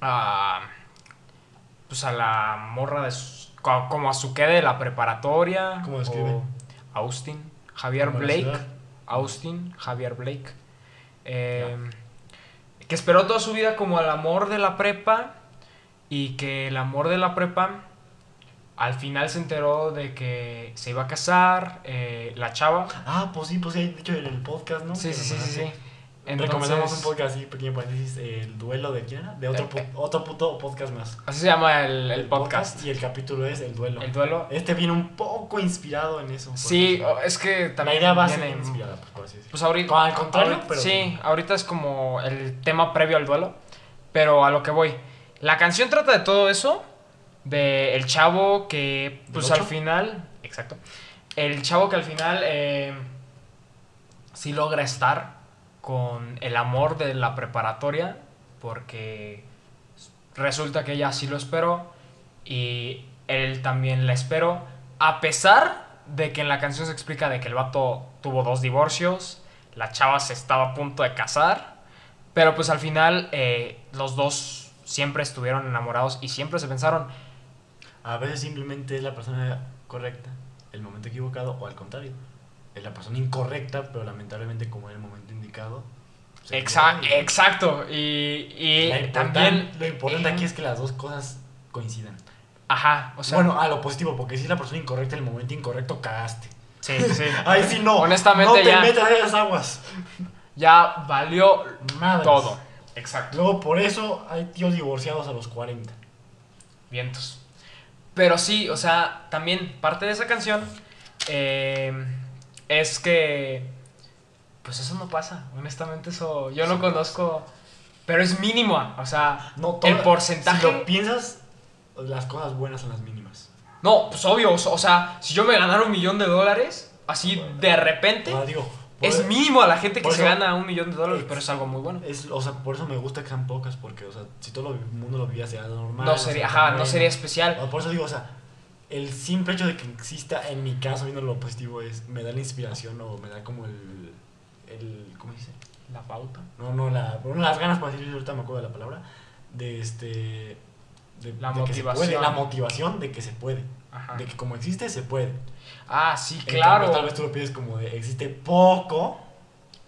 a, pues a la morra de su- como a su que de la preparatoria. ¿Cómo lo escribe? o Austin. Javier Blake. Austin, Javier Blake. eh, que esperó toda su vida como al amor de la prepa y que el amor de la prepa al final se enteró de que se iba a casar, eh, la chava. Ah, pues sí, pues sí, de hecho en el podcast, ¿no? Sí, sí, sí, sí. Hace- Recomendamos un Entonces, podcast así, pequeño paréntesis, el duelo de quién era? De otro, Eh, otro puto podcast más. así se llama el, el podcast. Y el capítulo es el duelo. El duelo. Este viene un poco inspirado en eso. Sí, así o- es que. La también idea va viene- inspirada, pues, por así decirlo. Pues ahorita. Al contrario, ahorita- pero- Sí, ahorita es como el tema previo al duelo. Pero a lo que voy. La canción trata de todo eso. De el chavo que, pues ¿Del al final. Exacto. El chavo que al final. eh, sí logra estar con el amor de la preparatoria. Porque resulta que ella sí lo esperó. Y él también la esperó. A pesar de que en la canción se explica de que el vato tuvo dos divorcios, la chava se estaba a punto de casar, pero pues al final eh, los dos siempre estuvieron enamorados y siempre se pensaron, A veces simplemente es la persona correcta, el momento equivocado, o al contrario, es la persona incorrecta, pero lamentablemente como en el momento indicado. se Exa- dio y- exacto, y, también... Lo importante eh, aquí es que las dos cosas coincidan. Ajá, o sea... bueno, a lo positivo, porque si es la persona incorrecta en el momento incorrecto, cagaste. sí, sí. Ay, sí, no. Honestamente no te ya- metas en esas aguas. Ya valió Madres. todo. Exacto. Luego, por eso hay tíos divorciados a los 40. Vientos. Pero sí, o sea, también parte de esa canción eh, es que. Pues eso no pasa, honestamente, eso. Yo no Sí. conozco. Pero es mínimo, o sea, No, el toda- porcentaje. Si lo piensas, las cosas buenas son las mínimas. No, pues obvio, o sea, si yo me ganara un millón de dólares, así de repente, digo, es mínimo a la gente que se gana un millón de dólares, pero es algo muy bueno. Es, o sea, por eso me gusta que sean pocas, porque, o sea, si todo el mundo lo vivía sería normal. No sería, ajá, no sería especial. O Por eso digo, o sea, el simple hecho de que exista, en mi caso, viendo lo positivo, es, me da la inspiración o me da como el, el ¿cómo dice? La pauta. No, no, la, bueno, las ganas, para decir, ahorita me acuerdo de la palabra, de este... De, La de que se puede, motivación. la motivación de que se puede. Ajá. De que como existe, se puede. Ah, sí, claro. cambio, tal vez tú lo pides como de existe poco,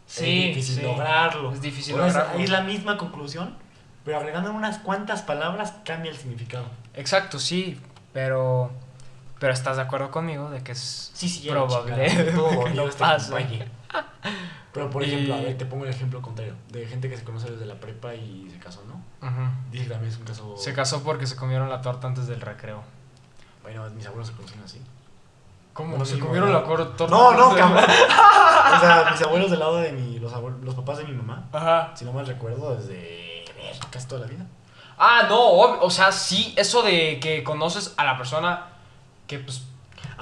sí, es difícil sí. lograrlo. Es difícil lograrlo. es la misma conclusión, pero agregando unas cuantas palabras cambia el significado. Exacto, sí, pero pero estás de acuerdo conmigo de que es Sí, sí, probable todo que no pase. Pero por ejemplo, a ver, te pongo el ejemplo contrario, de gente que se conoce desde la prepa y se casó, ¿no? Ujú. Dice que también es un caso... Se casó porque se comieron la torta antes del recreo. Bueno, mis abuelos se conocen así. ¿Cómo? ¿Se sí, comieron bueno. la torta? No, no, cabrón. O sea, mis abuelos del lado de mi... Los, abuelos, los papás de mi mamá, Ajá. si no mal recuerdo, desde casi toda la vida. Ah, no, ob- o sea, sí, eso de que conoces a la persona que, pues.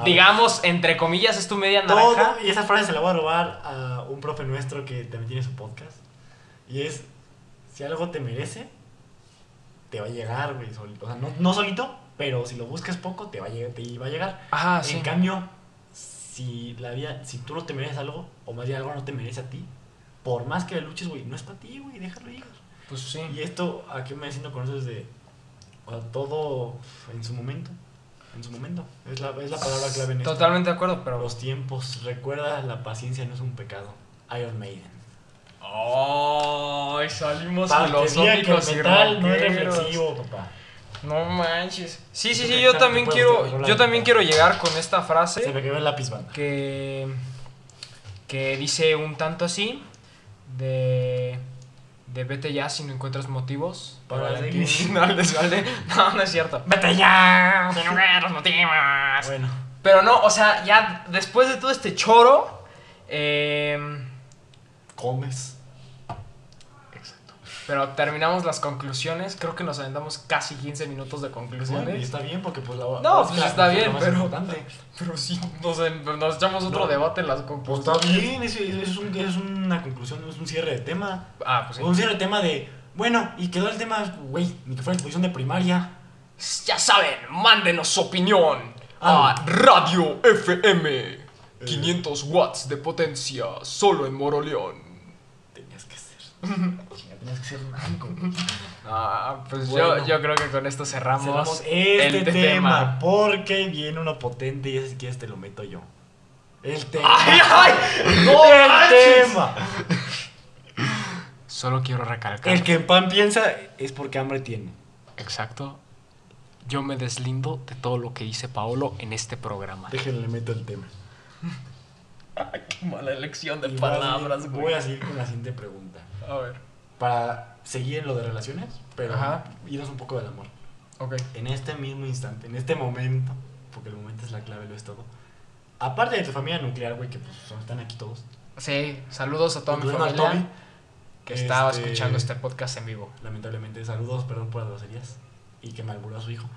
Digamos, entre comillas, es tu media Todo, naranja. y esa frase se la voy a robar a un profe nuestro que también tiene su podcast. Y es, si algo te merece, te va a llegar, güey, solito. O sea, no, no solito, pero si lo buscas poco, te va a llegar. Te va a llegar. Ajá, sí. En cambio, si la vida, si tú no te mereces algo, o más bien algo no te merece a ti, por más que luches, güey, no es para ti, güey, déjalo ir. Pues sí. Y esto, ¿a qué me haciendo con eso? Es de, o sea, todo en su momento. En su momento. Es la, es la palabra clave en esto. Totalmente de acuerdo, pero... Los tiempos. Recuerda, la paciencia no es un pecado. Iron Maiden. ¡Ay! salimos que diga que filosóficos y metal no es reflexivo, papá. No manches. Sí, sí, sí, que yo también quiero, yo también quiero llegar con esta Se frase me quedó el lápiz banda. que, que dice un tanto así, de, de vete ya si no encuentras motivos Para seguir. No. No, no es cierto. Vete ya si no encuentras motivos. Bueno, Pero no, o sea, ya después de todo este choro, eh, comes. Pero terminamos las conclusiones. Creo que nos aventamos casi 15 minutos de Bueno, y conclusiones. está bien porque pues la No, es pues está bien, pero-. Pero sí, nos, nos echamos otro No. debate en las Pues conclusiones. está bien, es, un- es una conclusión, es un cierre de tema. Ah, pues sí. Un cierre de tema de, bueno, y quedó el tema, güey, ni que fuera exposición de primaria. Ya saben, mándenos su opinión Ah. a Radio FM. 500 watts de potencia, solo en Moroleón. Tenías que ser. Tenías que ser manco. Ah, pues Bueno. yo, yo creo que con esto cerramos, Cerramos este el tema, porque viene uno potente y ese si quieres te lo meto yo. El tema. ¡Ay, ay! ¡No el manches! tema. Solo quiero recalcar. El que en pan piensa es porque hambre tiene. Exacto. Yo me deslindo de todo lo que dice Paolo en este programa. Déjenle meto el tema. Ay, qué mala elección de Y voy a palabras, seguir- güey. Voy a seguir con la siguiente pregunta. A ver. Para seguir en lo de relaciones, pero Ajá. irnos un poco del amor. Ok. En este mismo instante, en este momento, porque el momento es la clave, lo es todo. Aparte de tu familia nuclear, güey, que pues están aquí todos. Sí, saludos a toda mi familia Toby, que estaba este- escuchando este podcast en vivo. lamentablemente, saludos, perdón por las groserías. Y que malburó a su hijo.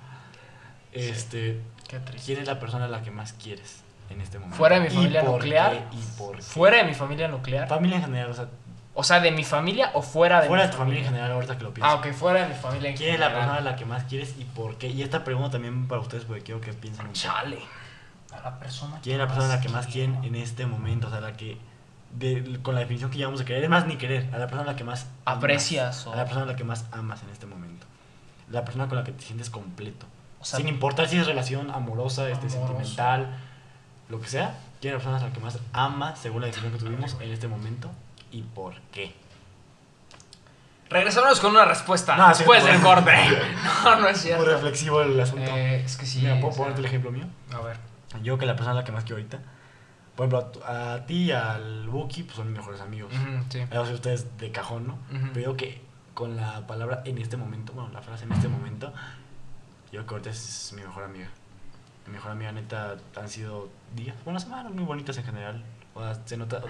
Este, Qué triste. ¿quién es la persona a la que más quieres en este momento? Fuera de mi ¿Y familia por nuclear. qué? ¿Y por qué? Fuera de mi familia nuclear. Familia en general, o sea, O sea, de mi familia o fuera de fuera mi de tu familia en general, ahorita que lo Ah, piensas. ok, fuera de mi familia en ¿Quién es la general. persona a la que más quieres y por qué? Y esta pregunta también para ustedes, porque quiero que piensen. Chale. A la persona. ¿Quién es la persona a la que más quieren en este momento? O sea, la que, de- con la definición que llevamos de querer, es más ni querer, a la persona a la que más amas, Aprecias o- A la persona a la que más amas en este momento. La persona con la que te sientes completo. O sea, Sin importar si es relación amorosa, este, sentimental, lo que sea. ¿Quién es la persona a la que más amas según la definición que tuvimos en este momento? ¿Y por qué? Regresamos con una respuesta No, después sí, del corte. No, no es Muy cierto. reflexivo el asunto. Eh, es que sí. Mira, o ¿puedo sea, ponerte el ejemplo mío? A ver. Yo que la persona a la que más quiero ahorita. Por ejemplo, a, ti y al Buki, pues son mis mejores amigos. Sí. A sé ustedes de cajón, ¿no? Ujú. Pero que con la palabra en este momento, bueno, la frase en este momento, Yo Cortés es mi mejor amiga. Mi mejor amiga, neta, han sido días, buenas semanas muy bonitas en general. O sea, se nota,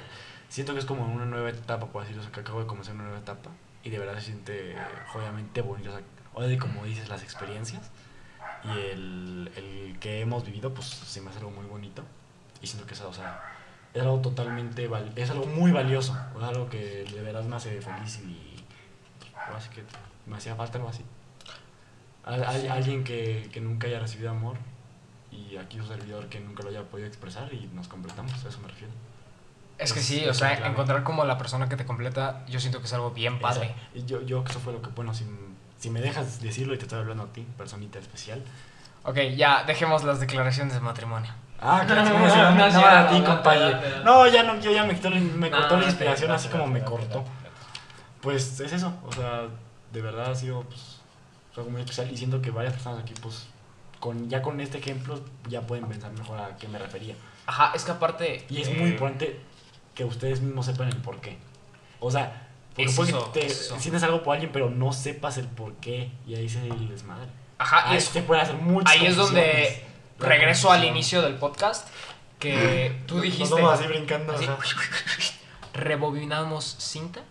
siento que es como una nueva etapa, por decirlo, o sea, que acabo de comenzar una nueva etapa. Y de verdad se siente, obviamente, bonito. O sea, obviamente, como dices, las experiencias y el, el que hemos vivido, pues se me hace algo muy bonito. Y siento que es, o sea, es algo totalmente, val- es algo muy valioso. O sea, algo que de verdad me hace feliz y, pues, así que me hacía falta algo así. Al- al- alguien que, que nunca haya recibido amor y aquí un servidor que nunca lo haya podido expresar y nos completamos, a eso me refiero. Es que sí, o sea, clave. encontrar como la persona que te completa, yo siento que es algo bien padre. Yo, yo, eso fue lo que, bueno, si, si me dejas decirlo y te estoy hablando a ti, personita especial. Ok, ya, dejemos las declaraciones de matrimonio. Ah, claro, no, no, no, a ti, compadre. No, ya no, yo ya me, quitó, me cortó la inspiración así como me cortó. Pues es eso, o sea, de verdad ha sido pues, algo muy especial y siento que varias personas aquí, pues, con, ya con este ejemplo, ya pueden pensar mejor a qué me refería. Ajá, es que aparte... Y es muy eh, importante que ustedes mismos sepan el por qué. O sea, porque puede eso, que te es eso. sientes algo por alguien, pero no sepas el por qué. Y ahí se desmadre. Ajá, Ahí es, se pueden hacer muchas ahí es donde regreso al inicio del podcast, que tú Nos dijiste... vamos así brincando. así, rebobinamos cinta,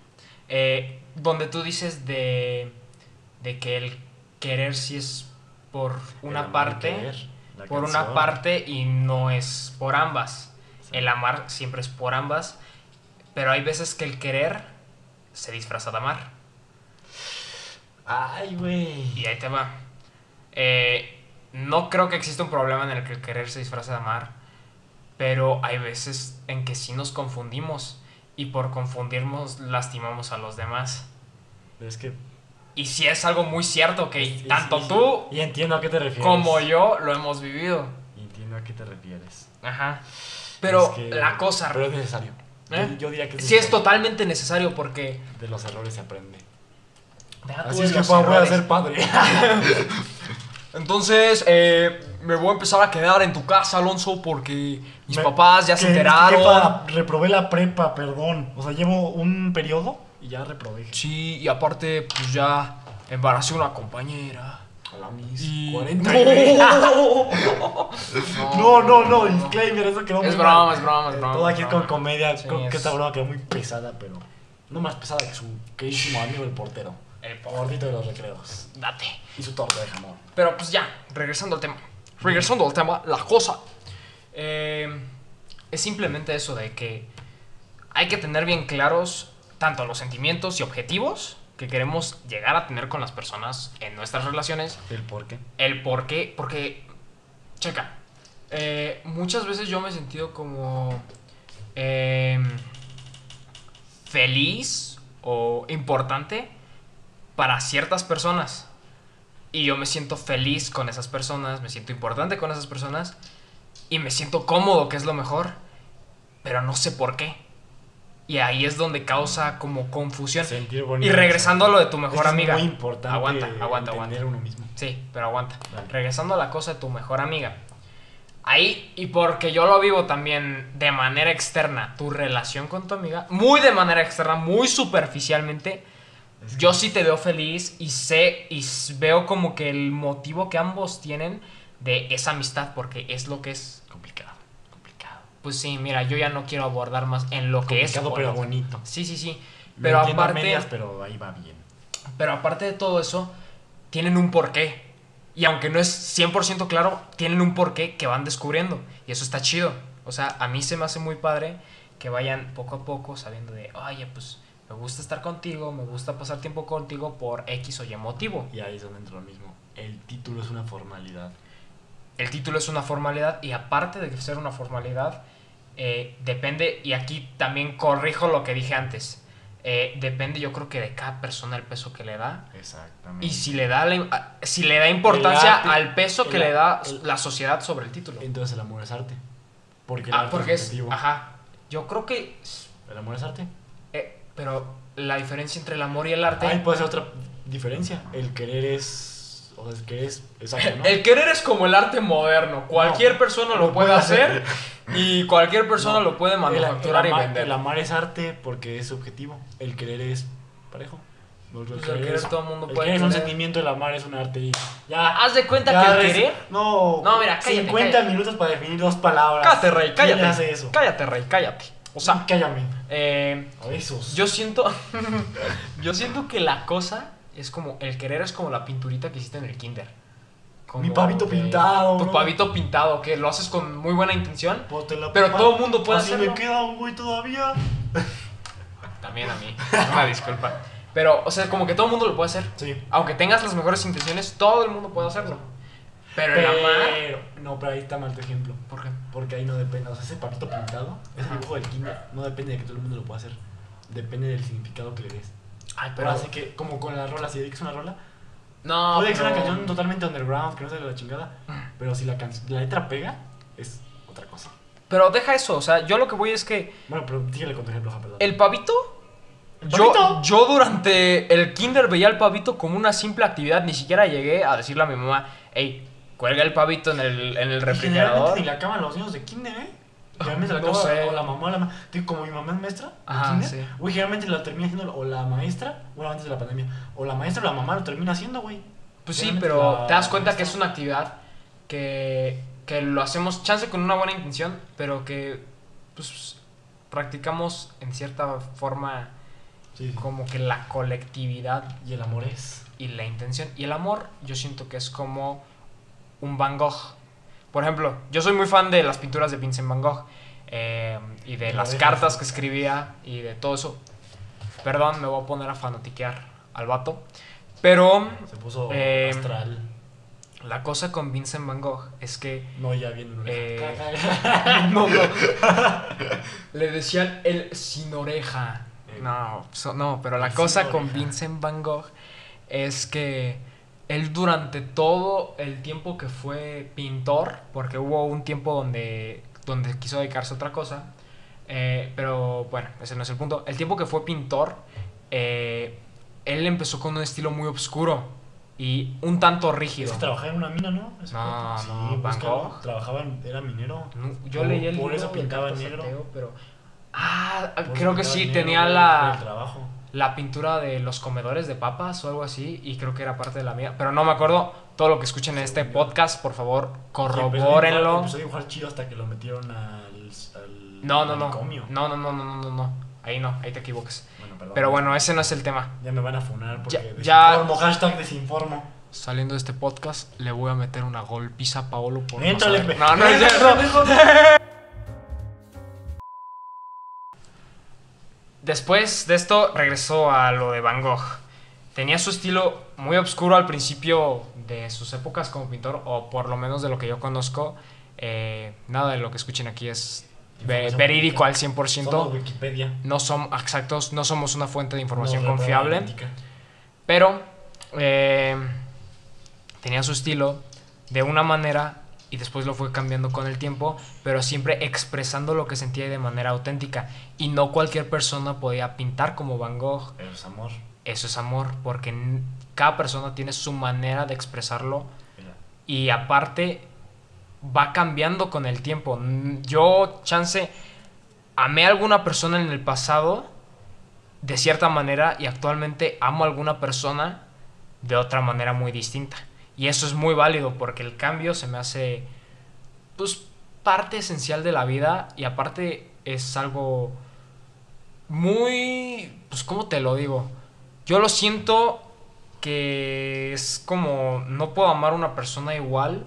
eh, donde tú dices de, de que el querer sí es por una parte, querer, por una parte y no es por ambas. El amar siempre es por ambas, pero hay veces que el querer se disfraza de amar. Ay, güey. Y ahí te va. Eh, no creo que exista un problema en el que el querer se disfraza de amar, pero hay veces en que sí nos confundimos y por confundirnos lastimamos a los demás. Es que. Y sí es algo muy cierto que tanto tú Y entiendo a qué te refieres. como yo lo hemos vivido. Y entiendo a qué te refieres. Ajá. Pero Es que- la cosa... Pero es necesario. ¿Eh? Yo, yo diría que es Sí es totalmente necesario porque... De los errores se aprende. Deja Así de es que voy a ser padre. Entonces, eh, me voy a empezar a quedar en tu casa, Alonso, porque mis Me- papás ya se enteraron. jefa, reprobé la prepa, perdón. O sea, llevo un periodo y ya reprobé. Sí, y aparte, pues ya embaracé una compañera. A la mis Y- 40 No. No, no, no, disclaimer, eso quedó muy Es mal. broma, es broma, es broma, Todo es aquí broma. con comedia, Sí, creo que es- esta broma quedó muy pesada, pero no más pesada que su queridísimo amigo el portero. El Gordito de los recreos. Date. Y su torta de jamón. Pero pues ya, regresando al tema. Regresando al tema, la cosa. eh, es simplemente eso de que hay que tener bien claros tanto los sentimientos y objetivos que queremos llegar a tener con las personas en nuestras relaciones ¿El por qué? el por qué, porque, checa, eh, muchas veces yo me he sentido como em, feliz o importante para ciertas personas. Y yo me siento feliz con esas personas, me siento importante con esas personas y me siento cómodo, que es lo mejor, pero no sé por qué. Y ahí es donde causa como confusión. Sentir bonito. Y regresando a lo de tu mejor Es amiga. muy importante Aguanta, aguanta, aguanta. uno mismo. Sí, pero aguanta. Regresando a la cosa de tu mejor amiga. Ahí, y porque yo lo vivo también de manera externa, tu relación con tu amiga, muy de manera externa, muy superficialmente, Es que- yo sí te veo feliz y sé y veo como que el motivo que ambos tienen de esa amistad, porque es lo que es. Pues sí, mira, yo ya no quiero abordar más en lo que es. Pero bonito. Sí, sí, sí. Pero aparte. medias, pero ahí va bien. Pero aparte de todo eso, tienen un porqué. Y aunque no es 100% claro, tienen un porqué que van descubriendo. Y eso está chido. O sea, a mí se me hace muy padre que vayan poco a poco sabiendo de, oye, pues me gusta estar contigo, me gusta pasar tiempo contigo por X o Y motivo. Y ahí es donde entra lo mismo. El título es una formalidad. El título es una formalidad y aparte de ser una formalidad, eh, depende, y aquí también corrijo lo que dije antes, eh, depende yo creo que de cada persona el peso que le da Exactamente. Y si le da, la- a- si le da importancia arte- al peso que el- le da el- la sociedad sobre el título. Entonces el amor es arte. Porque el Ah, arte porque es. Ajá. Yo creo que. El amor es arte. eh, pero la diferencia entre el amor y el arte. Ahí puede ser otra diferencia. El querer es. O sea, el querer es. Exacto, ¿no? El querer es como el arte moderno. Cualquier No, persona lo, lo puede puede hacer hacer. y cualquier persona No, lo puede El- manufacturar el, y vender. el amar es arte porque es subjetivo. El querer es parejo. Pues el querer todo el mundo el puede querer es un sentimiento, el amar es un arte. Y ya. Haz de cuenta ya que el querer. No, No, mira, cállate, 50 cállate. minutos para definir dos palabras. Cállate, rey, ¿Quién cállate. hace eso? Cállate, rey, cállate. O sea, cállame. eh, A besos. yo siento. yo siento que la cosa es como. El querer es como la pinturita que hiciste en el kinder. Como Mi pavito de- pintado, Tu bro. pavito pintado, que lo haces con muy buena intención. Pues Pero todo el mundo puede Así hacerlo. me queda un güey todavía. También a mí. Una disculpa. Pero, o sea, como que todo el mundo lo puede hacer. Sí. Aunque tengas las mejores intenciones, todo el mundo puede hacerlo. Pero el amar. Pero, no, pero ahí está mal tu ejemplo. ¿Por qué? Porque ahí no depende. O sea, ese papito pintado, ese dibujo del kinder, no depende de que todo el mundo lo pueda hacer. Depende del significado que le des. Ay, Pero así que, como con la rola, si dedicas una rola, No, puede que sea una pero- canción totalmente underground, que no sea de la chingada. Pero si la, can- la letra pega, es otra cosa. Pero deja eso, o sea, yo lo que voy es que Bueno, pero dígale con tu ejemplo, perdón. el pavito. ¿El Yo, pavito? yo durante el kinder veía el pavito como una simple actividad, ni siquiera llegué a decirle a mi mamá, hey, cuelga el pavito en el, en el Y refrigerador. Generalmente ni la acaban los niños de kinder, ¿eh? Generalmente la No acaba sé. o la mamá o la ma- Digo, como mi mamá es maestra Ajá, sí. güey, generalmente la termina haciendo o la maestra, bueno, antes de la pandemia, o la maestra o la mamá lo termina haciendo, güey. Pues sí, pero la te das cuenta que es una actividad que, que lo hacemos, chance con una buena intención, pero que pues practicamos en cierta forma Sí, sí. como que la colectividad Y el amor es. y la intención. Y el amor, yo siento que es como un Van Gogh. Por ejemplo, yo soy muy fan de las pinturas de Vincent Van Gogh eh, y de las cartas que escribía y de todo eso. Perdón, me voy a poner a fanatiquear al vato. Pero Se puso Eh, astral. la cosa con Vincent Van Gogh es que No, ya viene una eh, no, no. Le decían el sin oreja. No, so- no, pero la cosa con. Vincent Van Gogh es que él durante todo el tiempo que fue pintor, porque hubo un tiempo donde, donde quiso dedicarse a otra cosa, eh, pero bueno, ese no es el punto. El tiempo que fue pintor, eh, él empezó con un estilo muy oscuro y un tanto rígido. Es que trabajaba en una mina, ¿no? Ese No, vato. no, Sí, Van. Gogh. Trabajaba en, era minero. No, Yo leí el por libro eso pintaba Cartas negro. Pero... Ah, creo que sí, tenía la, el trabajo. La pintura de los comedores de papas o algo así, y creo que era parte de la mía, pero no me acuerdo. Todo lo que escuchen en este podcast, por favor, corrobórenlo. Empezó a dibujar chido hasta que lo metieron al. No, no, no. No, no, no, no, no, no, no. Ahí no, ahí te equivocas. Bueno, perdón. Pero bueno, ese no es el tema. Ya me van a funar porque Ya- ya- desinformo, hashtag desinformo. Saliendo de este podcast, le voy a meter una golpiza a Paolo por no saber- pe- No, no Después de esto regresó a lo de Van Gogh. Tenía su estilo muy oscuro al principio de sus épocas como pintor, o por lo menos de lo que yo conozco. Eh, nada de lo que escuchen aquí es verídico al pública. 100%. Somos Wikipedia. No somos exactos, no somos una fuente de información confiable. Pero eh, tenía su estilo de una manera y después lo fue cambiando con el tiempo, pero siempre expresando lo que sentía de manera auténtica. Y no cualquier persona podía pintar como Van Gogh. Pero es amor. Eso es amor, porque cada persona tiene su manera de expresarlo Mira. y aparte va cambiando con el tiempo. Yo, chance, amé a alguna persona en el pasado de cierta manera y actualmente amo a alguna persona de otra manera muy distinta. Y eso es muy válido porque el cambio se me hace pues parte esencial de la vida y aparte es algo muy pues cómo te lo digo. Yo lo siento que es como no puedo amar a una persona igual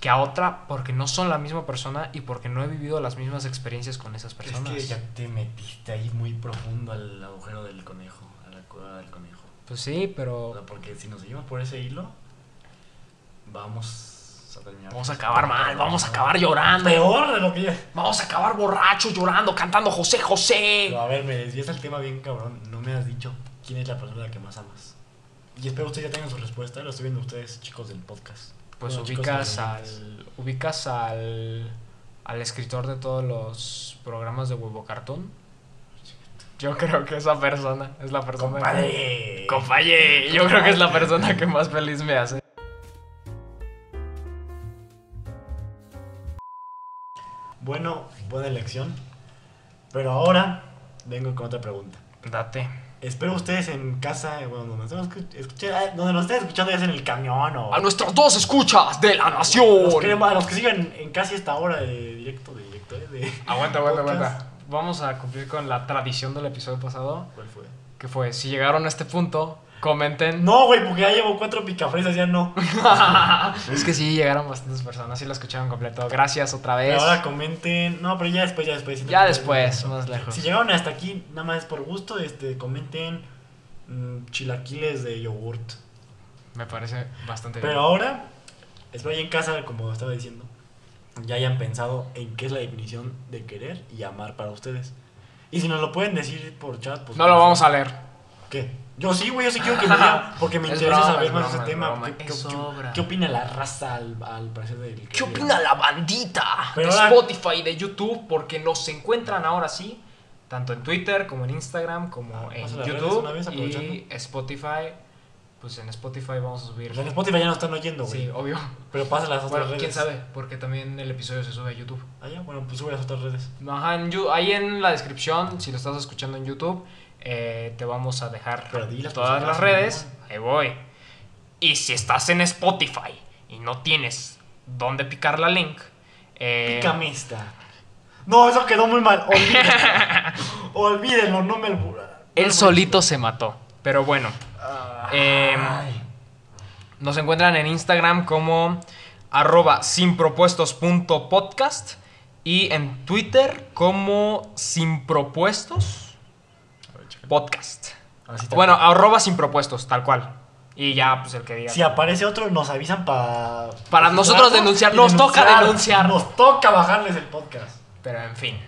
que a otra porque no son la misma persona y porque no he vivido las mismas experiencias con esas personas. Es que ya te metiste ahí muy profundo al agujero del conejo, a la cueva del conejo. Pues sí, O pero sea, porque si nos seguimos por ese hilo, vamos a terminar. vamos a acabar mal, vamos a acabar llorando. Peor de lo que. Vamos a acabar borrachos llorando, cantando José José. Pero a ver, me desvías el tema bien cabrón. No me has dicho quién es la persona a la que más amas. Y espero ustedes ya tengan su respuesta. Lo estoy viendo ustedes, chicos del podcast. Pues Bueno, ubicas al ubicas al al escritor de todos los programas de Huevo Cartoon. Yo creo que esa persona es la persona ¡Compadre! Compaye, yo creo que es la persona que más feliz me hace. Bueno, buena elección. Pero ahora vengo con otra pregunta. Date. Espero ustedes en casa, eh, bueno, donde, estén escu- escuche- ah, donde nos estén escuchando, ya sea en el camión o... A nuestros dos escuchas de la Los nación. queremos- a los que sigan en casi esta hora de directo, de directo, eh, de... Aguanta, aguanta, aguanta. Vamos a cumplir con la tradición del episodio pasado, ¿Cuál fue? que fue, si llegaron a este punto, comenten. No, güey, porque ya llevo cuatro picafresas, ya no. es que sí, llegaron bastantes personas, sí lo escucharon completo. Gracias otra vez. Pero ahora comenten... No, pero ya después, ya después. Ya después, más lejos. Si llegaron hasta aquí, nada más es por gusto, este, comenten mm, chilaquiles de yogurt. Me parece bastante Pero bien. ahora, espero ya en casa, como estaba diciendo, ya hayan pensado en qué es la definición de querer y amar para ustedes. Y si nos lo pueden decir por chat, pues... No lo vamos a leer. ¿Qué? Yo sí, güey, yo sí quiero que me digan, porque me Es interesa broma, saber más broma, ese es tema. broma, ¿Qué, qué- es qué- obra. qué opina la raza al, al parecer del ¿Qué opina la bandita Pero de Spotify y de YouTube? Porque nos encuentran ahora sí, tanto en Twitter como en Instagram, como Ah, en YouTube y aprovechando. Pues en Spotify vamos a subir. Pues en Spotify ya no están oyendo, güey. Sí, obvio. Pero pasa las otras Bueno, redes. quién sabe, porque también el episodio se sube a YouTube. Ah, ya, bueno, pues sube las otras redes. Ajá, en ahí en la descripción, si lo estás escuchando en YouTube, eh, te vamos a dejar dilas, todas pues, las redes. Ahí voy. Y si estás en Spotify y no tienes dónde picar la link, eh, Pícame esta. No, eso quedó muy mal. Olvídenlo. Olvídenlo, no me albura. él solito se mató. Pero bueno, Eh, Em, nos encuentran en Instagram como arroba sinpropuestos.podcast y en Twitter como sinpropuestos podcast. Bueno, arroba sin propuestos, tal cual. Y ya, pues el que diga. si aparece otro, nos avisan para. Para nosotros denunciar, nos toca denunciar. Nos toca bajarles el podcast. Pero en fin.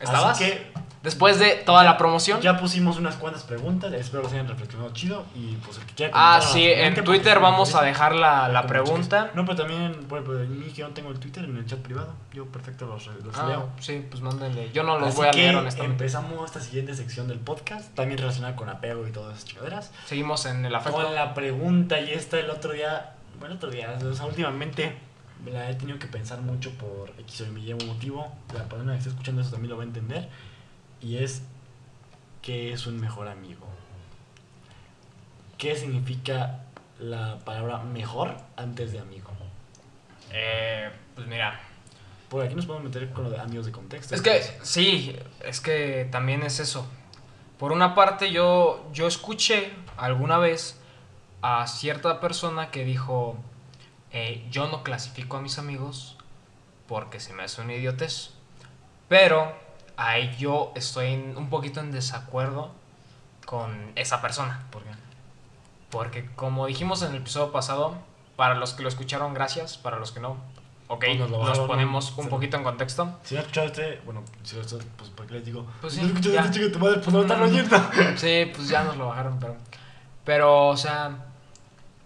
¿Estabas? Así que Después de toda la promoción. ya pusimos unas cuantas preguntas. Espero que se hayan reflexionado chido. Y pues el que quiera. Ah, sí, en Twitter vamos a me dejar la, la pregunta. No, pero también, ejemplo, en mí que no tengo el Twitter en el chat privado. Yo perfecto los, los Ah, leo. sí, pues mándenle. Yo no los Así voy a que leer, honestamente. empezamos esta siguiente sección del podcast, también relacionada con apego y todas esas chingaderas. Seguimos en el afecto. Con la pregunta y esta el otro día, bueno, el otro día, o sea, últimamente me la he tenido que pensar mucho por X o Y motivo. La persona que esté escuchando eso también lo va a entender. Y es, ¿qué es un mejor amigo? ¿Qué significa la palabra mejor antes de amigo? Eh, pues mira. Por aquí nos podemos meter con lo de amigos de contexto. Es que, sí, es que también es eso. Por una parte, yo, yo escuché alguna vez a cierta persona que dijo, eh, yo no clasifico a mis amigos porque se me hace una idiotez. Pero ahí yo estoy un poquito en desacuerdo con esa persona. ¿Por qué? Porque como dijimos en el episodio pasado, para los que lo escucharon, gracias. Para los que no, ok, Pues nos lo nos ponemos un sí. poquito en contexto. Si no has escuchado este, bueno, si lo has escuchado, pues ¿para qué les digo? Pues si sí, no escuchas ya. este chico tu madre, pues no están oyendo. Sí, pues ya nos lo bajaron, pero... Pero, o sea,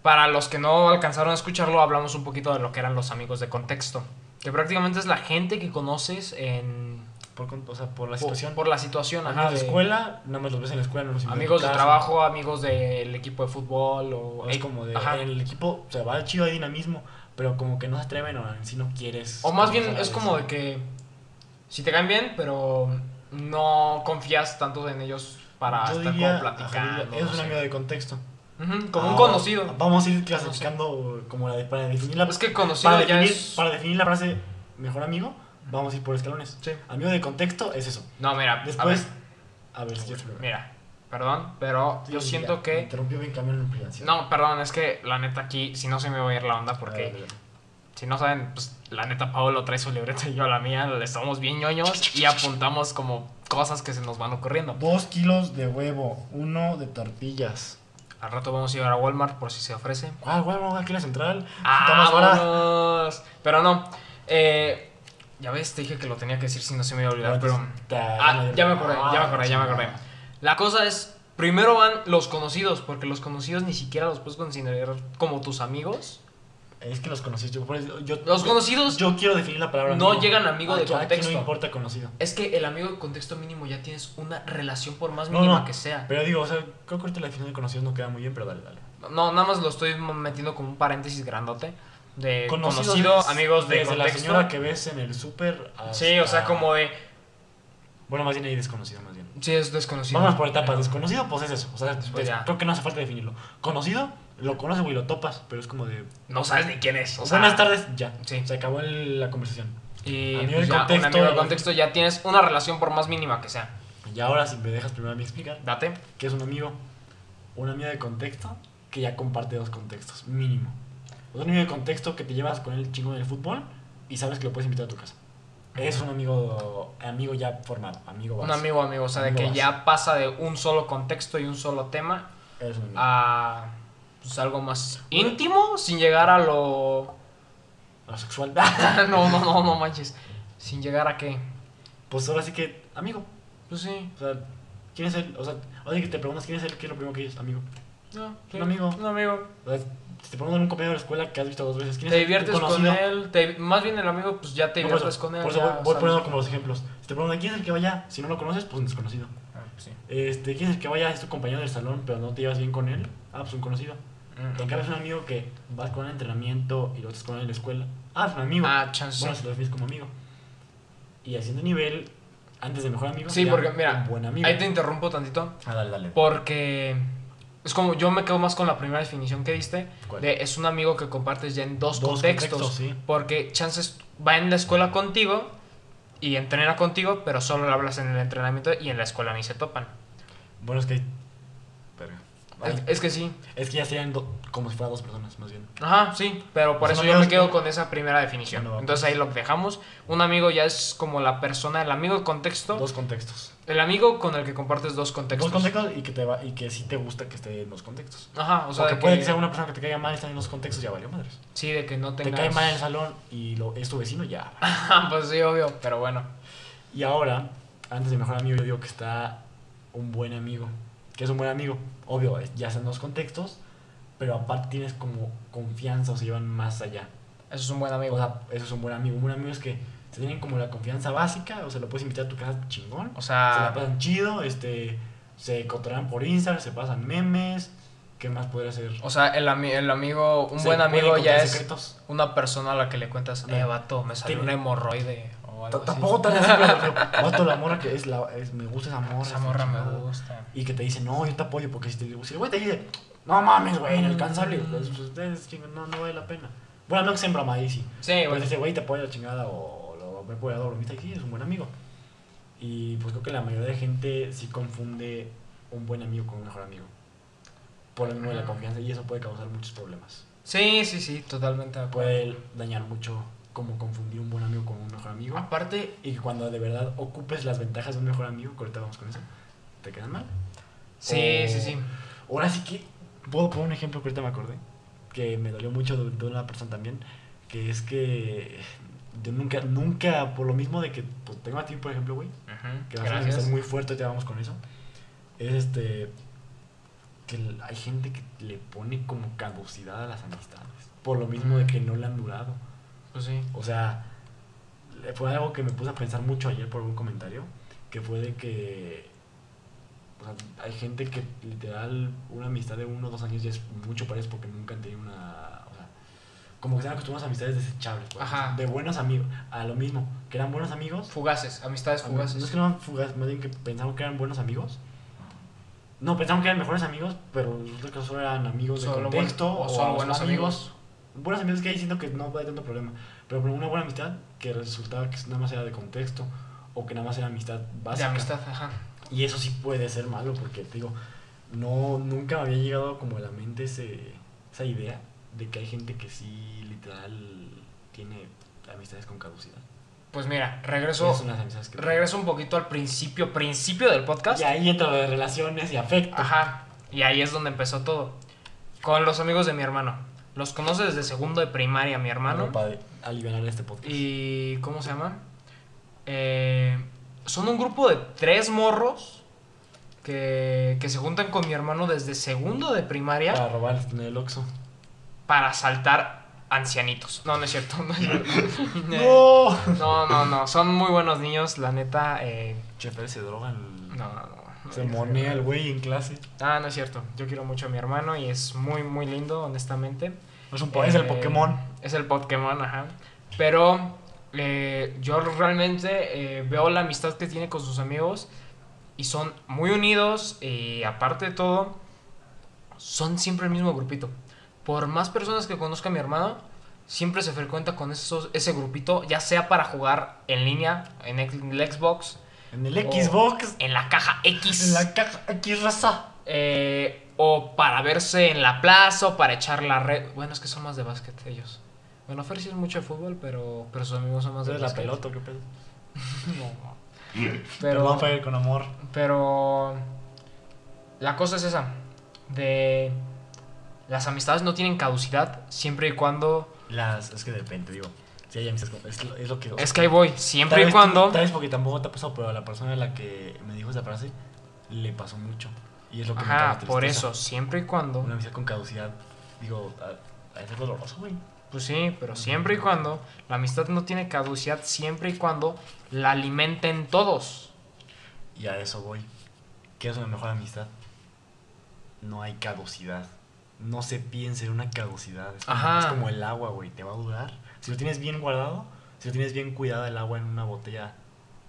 para los que no alcanzaron a escucharlo, hablamos un poquito de lo que eran los amigos de contexto. Que prácticamente es la gente que conoces en... Por, con- o sea, por la por- situación. Por, la situación, ajá. Amigos de de- escuela, nada más los ves en la escuela, no los amigos de trabajo, amigos del equipo de fútbol o... O es como de, Ajá. el equipo, o sea, va chido hay dinamismo, pero como que no se atreven o en sí no quieres. O más bien es como de que... Si te caen bien, pero no confías tanto en ellos para Yo estar diría, como platicando. es no un amigo de contexto. Como un Ahora, conocido. Vamos a ir clasificando como la de, para definir la Es que conocido para ya definir, es... para definir la frase mejor amigo, vamos a ir por escalones. Sí. Amigo de contexto es eso. No, mira, a ver. Después, a ver, si. Mira, perdón, pero Sí, yo ya, siento me que... Interrumpió bien camión en privacidad. No, perdón, es que la neta aquí, si no se me va a ir la onda, porque ver. si no saben, pues la neta Pablo trae su libreta y yo la mía, le estamos bien ñoños y apuntamos como cosas que se nos van ocurriendo. Dos kilos de huevo, uno de tortillas. Al rato vamos a ir a Walmart por si se ofrece. ¿Cuál huevo? Aquí en la central. ¡Ah, vámonos! Pero no, eh, ya ves, te dije que lo tenía que decir si no se me iba a olvidar, pero... Ah, ya me acordé, ya me acordé, ya me acordé. La cosa es, primero van los conocidos, porque los conocidos ni siquiera los puedes considerar como tus amigos. Es que los conocí. Yo, yo, Los conocidos Yo quiero definir la palabra no amigo. llegan amigo de Aquí- aquí contexto. no importa conocido. Es que el amigo de contexto mínimo ya tienes una relación por más No, mínima no. que sea. Pero digo, o sea, creo que ahorita la definición de conocidos no queda muy bien, pero dale, dale. No, nada más lo estoy metiendo como un paréntesis grandote. De Conocidos conocido, amigos de Desde la señora que ves en el súper. Sí, o sea, como de. Bueno, más bien ahí desconocido, más bien. Sí, es desconocido. Vamos por etapas. Desconocido, pues es eso. O sea, Después es- ya. creo que no hace falta definirlo. Conocido, lo conoces, güey, lo topas, pero es como de. No sabes ni quién es. O sea, Buenas tardes, ya. Sí. Se acabó el- la conversación. Y A pues, ya, contexto, un amigo de contexto ya tienes una relación por más mínima que sea. Y ahora, si me dejas primero a mí explicar, Date. ¿qué es un amigo? Un amigo de contexto que ya comparte dos contextos, mínimo. Un amigo de contexto que te llevas con el chingo en el fútbol y sabes que lo puedes invitar a tu casa. Es un amigo, amigo ya formado, amigo Un base. amigo, amigo. O sea, de que base. ya pasa de un solo contexto y un solo tema Es un a pues, algo más íntimo sin llegar a lo. Lo sexual. no, no, no, no manches. Sin llegar a qué. pues ahora sí que, amigo. Pues sí. O sea, ¿quién es él? O sea, oye, que te preguntas quién es él, ¿qué es lo primero que es? Amigo. No, sí, Un amigo. Un amigo. O sea, te preguntan un compañero de la escuela que has visto dos veces, ¿quién Te es diviertes con él. te- más bien el amigo, pues ya te No, diviertes con él. Por eso ya voy, voy poniendo como los ejemplos. Si te preguntan quién es el que vaya, si no lo conoces, pues un desconocido. Ah, pues sí. Este, quién es el que vaya, es tu compañero del salón, pero no te llevas bien con él, ah, pues un conocido. Mm. En cambio es un amigo que vas con él al entrenamiento y lo estás con él en la escuela. Ah, es un amigo. Ah, chance. bueno, se lo defines como amigo. Y haciendo nivel, antes de mejor amigo, Sí, porque mira, un buen amigo. ahí te interrumpo tantito. Ah, dale, dale. Porque es como yo me quedo más con la primera definición que diste. ¿Cuál? De es un amigo que compartes ya en dos, Dos contextos. contextos, sí. Porque chances va en la escuela contigo y entrena contigo, pero solo le hablas en el entrenamiento y en la escuela ni se topan. Bueno, es que Es, es que sí. Es que ya serían do- como si fueran dos personas, más bien. Ajá, sí, pero por Son eso yo me quedo que- con esa primera definición. Entonces ahí lo dejamos. Un amigo ya es como la persona, el amigo de contexto. Dos contextos. El amigo con el que compartes dos contextos. Dos contextos y que, te va, y que sí te gusta que esté en dos contextos. Ajá, o sea, de puede que- sea una persona que te caiga mal y está en dos contextos, ya valió madres. Sí, de que no Te tengas... cae mal en el salón y lo, es tu vecino, ya. Pues sí, obvio, pero bueno. Y ahora, antes de mejor amigo, yo digo que está un buen amigo. Que es un buen amigo. Obvio, ya están dos contextos, pero aparte tienes como confianza o se llevan más allá. Eso es un buen amigo. O sea, eso es un buen amigo. Un buen amigo es que se tienen como la confianza básica, o sea, lo puedes invitar a tu casa chingón. O se la sea, pasan chido, este, se cotorrean por Instagram, se pasan memes. ¿Qué más podría ser? o sea el, ami- el amigo, un Se buen amigo ya es secretos. una persona a la que le cuentas, eh, vato, me salió Tiene- un hemorroide o algo. Tampoco tan vato, la morra que es la, es, me gusta esa morra. Esa morra me chingada. gusta. Y que te dice, no, yo te apoyo, porque si, te, si el güey te dice, no mames, güey, inalcanzable, Mm. pues ustedes, chingan, no, no vale la pena. Bueno, no que sea en broma ahí sí. Sí, Pues bueno. dice, güey, te apoya la chingada, o me apoya la bromita, y sí, es un buen amigo. Y pues creo que la mayoría de gente sí confunde un buen amigo con un mejor amigo. Por el mismo de la confianza, y eso puede causar muchos problemas. Sí, sí, sí, totalmente de acuerdo. Puede dañar mucho como confundir un buen amigo con un mejor amigo. Aparte, Y cuando de verdad ocupes las ventajas de un mejor amigo, que ahorita vamos con eso, te quedan mal. sí, O- sí, sí. Ahora sí que puedo poner un ejemplo que ahorita me acordé, que me dolió mucho de, de una persona también, que es que yo nunca, nunca, por lo mismo de que pues, tengo a ti, por ejemplo, güey, Ujú, que vas a Gracias. estar muy fuerte, te vamos con eso, es este, que hay gente que le pone como caducidad a las amistades, por lo mismo de Mm. que no le han durado. Pues sí. O sea, fue algo que me puse a pensar mucho ayer por un comentario, que fue de que o sea, hay gente que literal una amistad de uno o dos años ya es mucho para ellos porque nunca han tenido una... Como que se han acostumbrado a amistades desechables. por Ajá. De buenos amigos. A lo mismo, que eran buenos amigos. Fugaces, amistades a- No es fugaces. que no eran fugaces, más bien que pensaban que eran buenos amigos. No, pensaban que eran mejores amigos, pero resulta que solo eran amigos de Solo buen- contexto. o solo buenos amigos. Buenos amigos que ahí siento que no hay tanto problema. Pero una buena amistad que resultaba que nada más era de contexto o que nada más era amistad De básica. amistad, ajá. Y eso sí puede ser malo porque, te digo, no, nunca me había llegado como a la mente ese, esa idea de que hay gente que sí, literal, tiene amistades con caducidad. Pues mira, regreso, que regreso un poquito al principio, principio del podcast. Y ahí entra lo de relaciones y afecto. Ajá. Y ahí es donde empezó todo. Con los amigos de mi hermano. Los conoce desde segundo de primaria mi hermano. Para aliviar este podcast. Y. ¿Cómo se llaman? Eh, son un grupo de tres morros que, que se juntan con mi hermano desde segundo de primaria Para robar en el Oxxo. para saltar ancianitos. No, no es cierto. No, es cierto. ¡No! no, no, no. Son muy buenos niños, la neta. eh, Chefer se droga el... no, no, no. Se monea el güey en clase. Ah, no es cierto. Yo quiero mucho a mi hermano y es muy, muy lindo, honestamente. Es, un, po- es el Eh, Pokémon. Es el Pokémon, ajá. Pero eh, yo realmente eh, veo la amistad que tiene con sus amigos y son muy unidos y aparte de todo, son siempre el mismo grupito. Por más personas que conozca mi hermano, siempre se frecuenta con esos, ese grupito, ya sea para jugar en línea, en el Xbox, En el Xbox. en la caja X. En la caja X raza. Eh, o para verse en la plaza o para echar la red. Bueno, es que son más de básquet ellos. Bueno, Fer sí es mucho de fútbol, pero, pero sus amigos son más de ¿Es la básquet. pelota qué pedo? No. Pero Pero, vamos a ir con amor. pero la cosa es esa. De las amistades no tienen caducidad siempre y cuando... Las, es que depende, digo. Si hay amistades con- es, lo- es lo que. Es que ahí voy. Tal Siempre y vez cuando... Tal vez porque tampoco te ha pasado, pero a la persona a la que me dijo esa frase le pasó mucho. Y es lo que me Ajá, causa por eso. Siempre y cuando... Una amistad con caducidad, digo, a, a ser doloroso, güey. Pues sí, pero siempre y cuando la amistad no tiene caducidad, siempre y cuando la alimenten todos. Y a eso voy. ¿Qué es una mejor amistad? No hay caducidad. No se piensa en una caducidad. Es como, Ajá. es como el agua, güey. Te va a durar. Si lo tienes bien guardado, si lo tienes bien cuidado el agua en una botella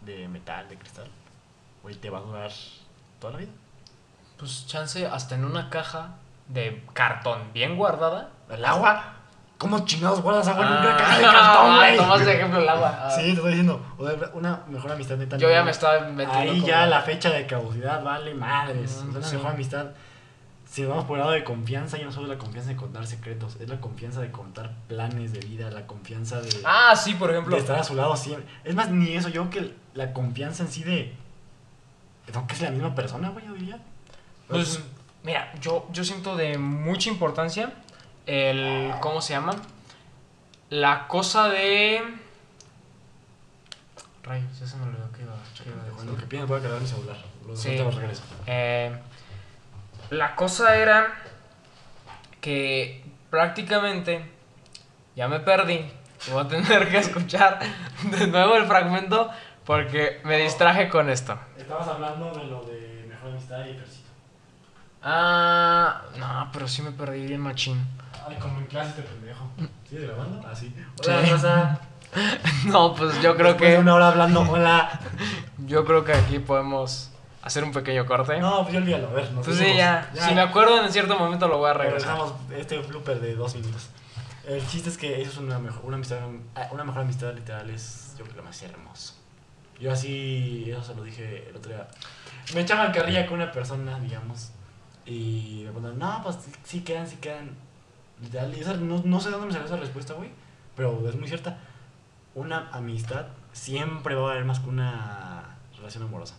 de metal, de cristal, güey, te va a durar toda la vida. Pues chance hasta en una caja de cartón bien guardada. ¿El agua? ¿Cómo chingados guardas agua en Ah, una caja de cartón, güey? Tomas de ejemplo el agua. Ah. Sí, te estoy diciendo. Una mejor amistad neta. Yo ya me estaba metiendo. Ahí ya la fecha de caducidad vale madres. Sí. mejor amistad. Si vamos por el lado de confianza, ya no solo es la confianza de contar secretos, es la confianza de contar planes de vida, la confianza de, Ah, sí, por de ejemplo. estar a su lado siempre. Es más, ni eso, yo creo que la confianza en sí de. Aunque es la misma persona, güey, yo diría. Pues, mira, yo, yo siento de mucha importancia el. ¿Cómo se llama? La cosa de. Rayos, ya se me olvidó que iba, que iba a decir. Bueno, lo que piensas, voy a cargar mi celular. Lo Sí. regreso. Eh, la cosa era que prácticamente ya me perdí. Voy a tener que escuchar de nuevo el fragmento porque me distraje con esto. Estabas hablando de lo de mejor amistad y Fercito. Ah, no, pero sí me perdí bien machín. Ay, como en clase este pendejo. ¿Sigues grabando? Ah, sí. Sí. Hola, Rosa. No, pues yo creo Después de que una hora hablando, hola. yo creo que aquí podemos hacer un pequeño corte. No, pues yo olvídalo, a ver. Nos pues sí, fuimos. ya. Si me acuerdo en cierto momento lo voy a regresar. Regresamos este blooper de dos minutos. El chiste es que eso es una mejor, una amistad, una mejor amistad literal es, yo creo que lo más hermoso. Yo así, eso se lo dije el otro día. Me echaban carrilla con una persona, digamos, y me ponían, no, pues sí quedan, sí quedan. Literal, y esa- no, no sé de dónde me salió esa respuesta, güey, pero es muy cierta. Una amistad siempre va a valer más que una relación amorosa.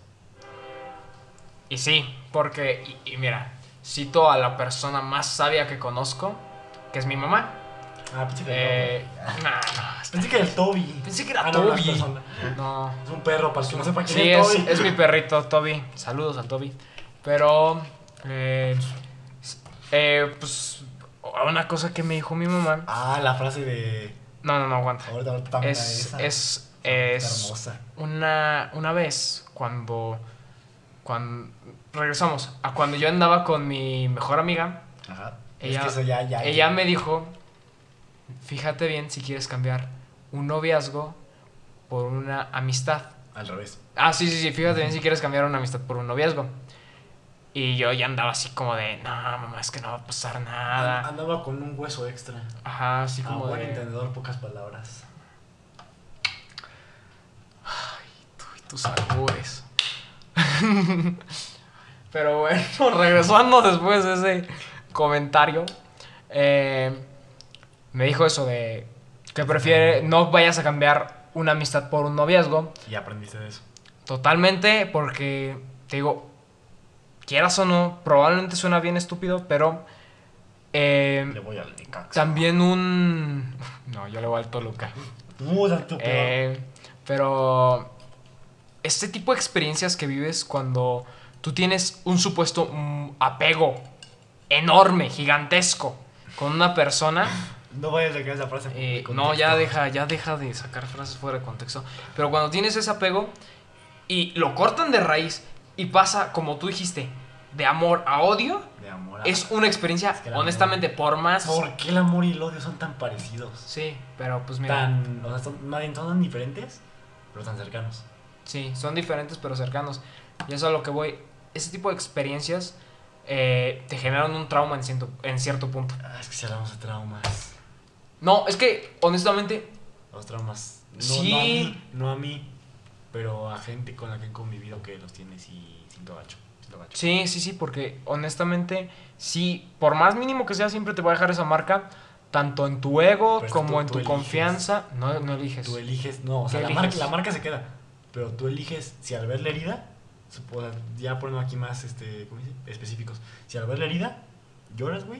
Y sí, porque, y, y mira, cito a la persona más sabia que conozco, que es mi mamá. Ah, pensé que Eh, no, Pensé que el Toby. Pensé que era Ah, no Toby. no. Es un perro, para que no sepa quién Sí, es Toby. es mi perrito, Toby. Saludos a Toby. Pero, eh, eh, pues, una cosa que me dijo mi mamá. Ah, la frase de. No, no, no, aguanta. Ahorita, ahorita Es, esa. es, es hermosa. una, una vez cuando, cuando regresamos a cuando yo andaba con mi mejor amiga, Ajá. ella- es que eso ya, ya. ella me dijo, fíjate bien si quieres cambiar un noviazgo por una amistad. Al revés. Ah, sí, sí, sí, fíjate bien si quieres cambiar una amistad por un noviazgo. Y yo ya andaba así como de, no, mamá, es que no va a pasar nada. Andaba con un hueso extra. Ajá, así Ah, como buen de... entendedor, pocas palabras. Tú y tus albures. Pero bueno, regresando después de ese comentario, eh, me dijo eso de que prefiere no vayas a cambiar una amistad por un noviazgo. Y aprendiste de eso. Totalmente, porque te digo, quieras o no, probablemente suena bien estúpido, pero eh, Le voy al Nicax. también un... No, yo le voy al Toluca. Muda tu peor. Eh, pero este tipo de experiencias que vives cuando tú tienes un supuesto mm, apego enorme, gigantesco con una persona, No vayas a sacar esa frase. eh, de no, ya deja, ya deja de sacar frases fuera de contexto. Pero cuando tienes ese apego y lo cortan de raíz y pasa, como tú dijiste, de amor a odio, De amor. Es una experiencia, Es que el amor- honestamente, por más... ¿Por qué el amor y el odio son tan parecidos? Sí, pero pues mira... Tan, o sea, son, son tan diferentes, pero tan cercanos. Sí, son diferentes pero cercanos. Y eso es a lo que voy. Ese tipo de experiencias eh, te generan un trauma en cierto, en cierto punto. Ah, es que si hablamos de traumas. No, es que, honestamente, Los traumas. No, Sí. no a mí, no a mí, pero a gente con la que he convivido que los tiene sí, siento gacho. sí, sí, sí, porque honestamente, sí, por más mínimo que sea, siempre te va a dejar esa marca, tanto en tu ego Pero como tú- en tú tu eliges. confianza. No, no eliges. Tú eliges, no, o sea, ¿Qué la marca, la marca se queda, pero tú eliges si al ver la herida, ya poniendo aquí más este, ¿cómo dice? específicos, si al ver la herida lloras, güey,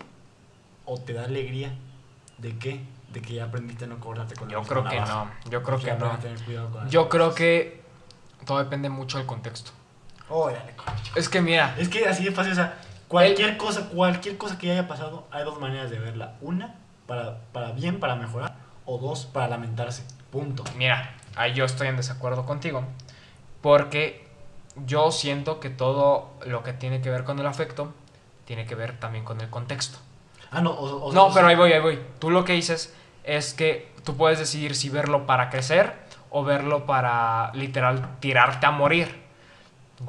o te da alegría, ¿de qué? De que ya aprendiste a no cortarte con Yo creo que no, yo creo que no. tener cuidado con Yo creo cosas. que todo depende mucho del contexto. Oh, dale. Es que mira, Es que así de fácil, o sea, cualquier cosa, cualquier cosa que haya pasado, hay dos maneras de verla. Una, para, para bien, para mejorar, o dos, para lamentarse. Punto. Mira, ahí yo estoy en desacuerdo contigo. Porque yo siento que todo lo que tiene que ver con el afecto tiene que ver también con el contexto. Ah, no, o, o- No, o- pero ahí voy, ahí voy. Tú lo que dices es que tú puedes decidir si verlo para crecer o verlo para literal tirarte a morir.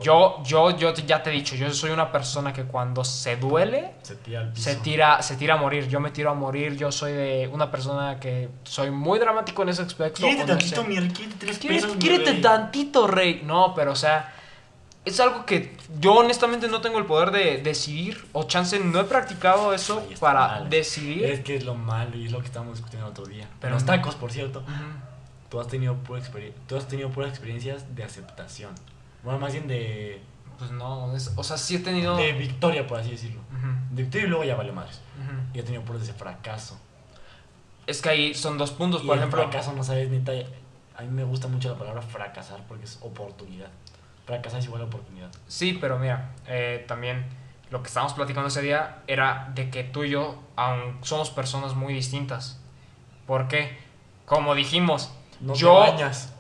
Yo, yo, yo ya te he dicho, yo soy una persona que cuando se duele, Se tira al piso. se tira, se tira a morir. Yo me tiro a morir. Yo soy de una persona que soy muy dramático en ese aspecto. Quírete no tantito, sé. mi rey, quírete tres Quírete, pesos, mi quírete rey. tantito, rey. No, pero o sea, es algo que yo honestamente no tengo el poder de decidir. O chance, no he practicado eso para mal. decidir. Es que es lo malo y es lo que estábamos discutiendo el otro día. Pero los no. tacos, por cierto. Tú has tenido pura tú has tenido puras experiencias de aceptación. Bueno, más bien de, Pues no, es- o sea, sí he tenido. de victoria, por así decirlo. De victoria y luego ya vale madres. Y he tenido puras de fracaso. Es que ahí son dos puntos, Y por el ejemplo. fracaso, no sabes, neta, a mí me gusta mucho la palabra fracasar porque es oportunidad. Fracasar es igual a oportunidad. Sí, pero mira, eh, también lo que estábamos platicando ese día era de que tú y yo aún somos personas muy distintas. ¿Por qué? Como dijimos, No yo te bañas.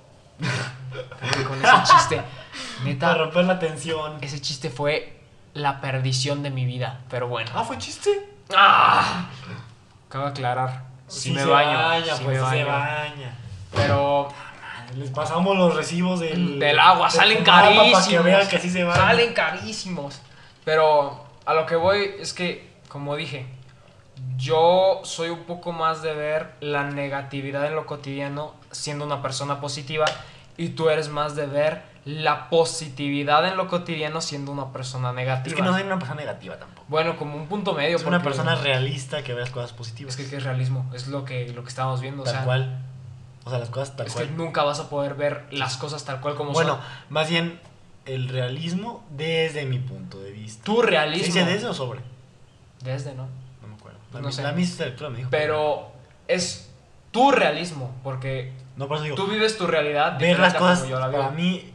Con ese chiste, Para neta, romper la tensión. ese chiste fue la perdición de mi vida. Pero bueno. Ah, fue chiste. ¡Ah! Acabo de aclarar. Si me se baño. baña, sí pues me se baño. baña. Pero Les pasamos los recibos del, del agua, del salen carísimos. Para que vean que así se baña. Salen carísimos. Pero a lo que voy es que, como dije, yo soy un poco más de ver la negatividad en lo cotidiano siendo una persona positiva y tú eres más de ver la positividad en lo cotidiano siendo una persona negativa. Es que no soy una persona negativa tampoco. Bueno, como un punto medio. Soy una persona realista que ve las cosas positivas. Es que, ¿qué es realismo? Es lo que, lo que estábamos viendo. o tal sea, cual. O sea, las cosas tal es cual. que nunca vas a poder ver las cosas tal cual como bueno, son. más bien el realismo desde mi punto de vista. Tu ¿Se realismo. dice desde o sobre? Desde, ¿no? No me acuerdo. No La, mi- sé. la misma lectura me dijo. Pero es tu realismo, porque No, por eso digo. tú vives tu realidad. ver las cosas, como yo la para mí,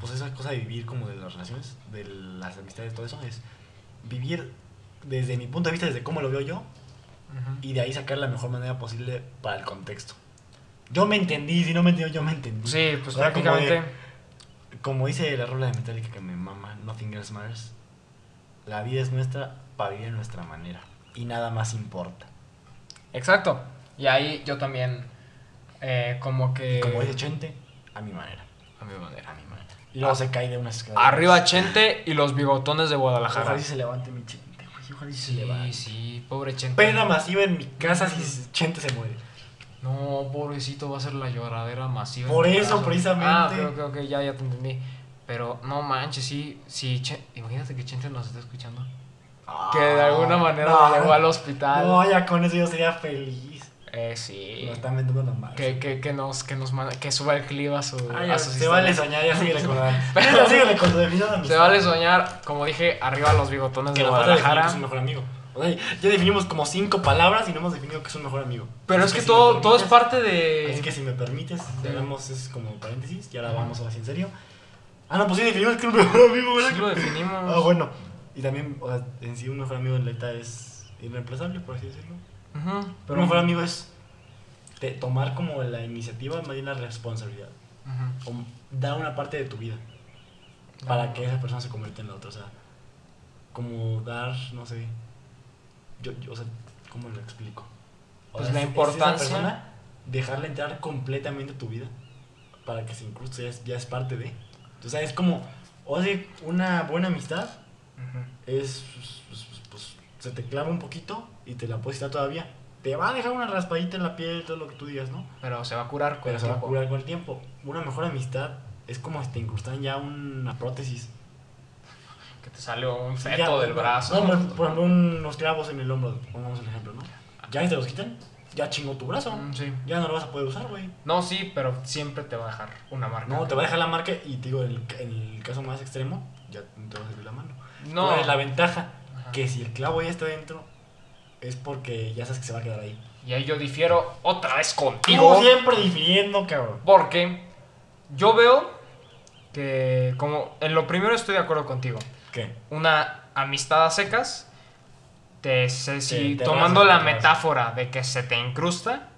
pues esa cosa de vivir como de las relaciones, de las amistades, todo eso, es vivir desde mi punto de vista, desde cómo lo veo yo, Ujú. y de ahí sacar la mejor manera posible para el contexto. Yo me entendí, si no me entendió, yo me entendí. Sí, pues O sea, como prácticamente. de- Como dice la rola de Metallica que me mama, Nothing Else Matters, la vida es nuestra para vivir a nuestra manera, y nada más importa. Exacto. Y ahí yo también, eh, como que. Y como dice Chente, a mi manera, A mi manera. a mi manera. Y luego se cae de unas escaleras. Arriba Chente y los bigotones de Ojalá Guadalajara. y se levante mi Chente, güey, ojalá y se Sí, levante. sí, pobre Chente. Pena masiva en mi casa si Chente se muere. No, pobrecito, va a ser la lloradera masiva. Por eso, caso. precisamente. Ah, ok, ok, ya, ya te entendí. Pero no manches, sí, sí, Chen- imagínate que Chente nos está escuchando. Que de alguna manera no, lo llevó al hospital. No, ya con eso yo sería feliz. Eh, sí. Lo están vendiendo la madre. Que, que, que nos, que nos manda- que suba el clip a su. Ay, a ya, sus se vale soñar, ya síguele con la. Pero- síguele con tu Se vale soñar, como dije, arriba los bigotones Que de nos Guadalajara. es mejor amigo. O sea, ya definimos como cinco palabras y no hemos definido que es un mejor amigo. Pero Así es que si todo, todo es parte de. Así que si me permites, hagamos es como paréntesis y ahora vamos ahora sí en serio. Ah, no, pues sí definimos que es un mejor amigo, ¿verdad? Sí lo definimos. Ah, bueno. Y también, o sea, en sí un mejor amigo en neta es irreemplazable, por así decirlo. Ujú, Pero un mejor amigo es tomar como la iniciativa, más bien la responsabilidad. ujú. O dar una parte de tu vida para que esa persona se convierta en la otra. O sea, como dar, no sé. Yo, yo, o sea, ¿cómo lo explico? O Pues sea, la es- es esa importancia- persona, dejarla entrar completamente a tu vida para que se incruste, ya es, ya es parte de. O sea, es como, o sea, una buena amistad es, pues, pues, pues, se te clava un poquito y te la puedes quitar todavía. Te va a dejar una raspadita en la piel, todo lo que tú digas, ¿no? Pero se va a curar con Pero el se va a tiempo. curar con el tiempo. Una mejor amistad es como si te incrustan ya una prótesis. Que te sale un feto Ya, del no, brazo. No, por, por ejemplo, unos clavos en el hombro, pongamos el ejemplo, ¿no? Ya te los quitan, ya chingó tu brazo. Mm, sí. Ya no lo vas a poder usar, güey. No, sí, pero siempre te va a dejar una marca. No, te va a dejar la marca y te digo, en el, en el caso más extremo, ya no te va a servir la mano. No. ¿Cuál es la ventaja? Ajá. Que si el clavo ya está dentro, es porque ya sabes que se va a quedar ahí. Y ahí yo difiero otra vez contigo. Tú siempre difiriendo, cabrón. Porque yo veo que, como en lo primero estoy de acuerdo contigo. ¿Qué? Una amistad a secas, te, se- si, te tomando la metáfora de que se te incrusta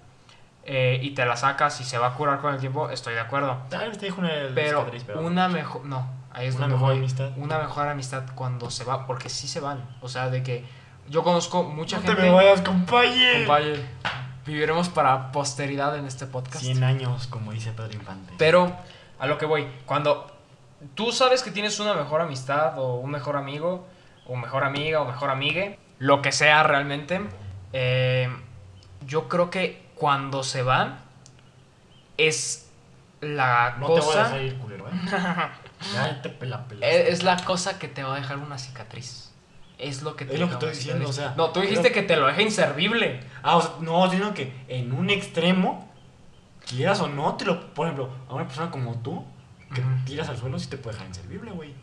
eh, y te la sacas y se va a curar con el tiempo, estoy de acuerdo. Vez te dijo una Pero pero una mejor. No, ahí es Una donde mejor voy. amistad. Una mejor amistad cuando se va, porque sí se van. O sea, de que yo conozco mucha No gente. te me vayas, compañero. Compañero, viviremos para posteridad en este podcast. 100 años, como dice Pedro Infante. Pero a lo que voy, cuando tú sabes que tienes una mejor amistad o un mejor amigo o mejor amiga o mejor amigue, lo que sea realmente, eh, yo creo que cuando se van es la no te voy a dejar ir, culero, ¿eh? ya te pela pela. es, es la cosa que te va a dejar una cicatriz. Es lo que te Es lo que estoy diciendo, o sea, No, tú dijiste que te lo deja inservible. Ah, o sea, no, sino que en un extremo, quieras o no, te lo. Por ejemplo, a una persona como tú, que tiras al suelo, sí te puede dejar inservible, güey.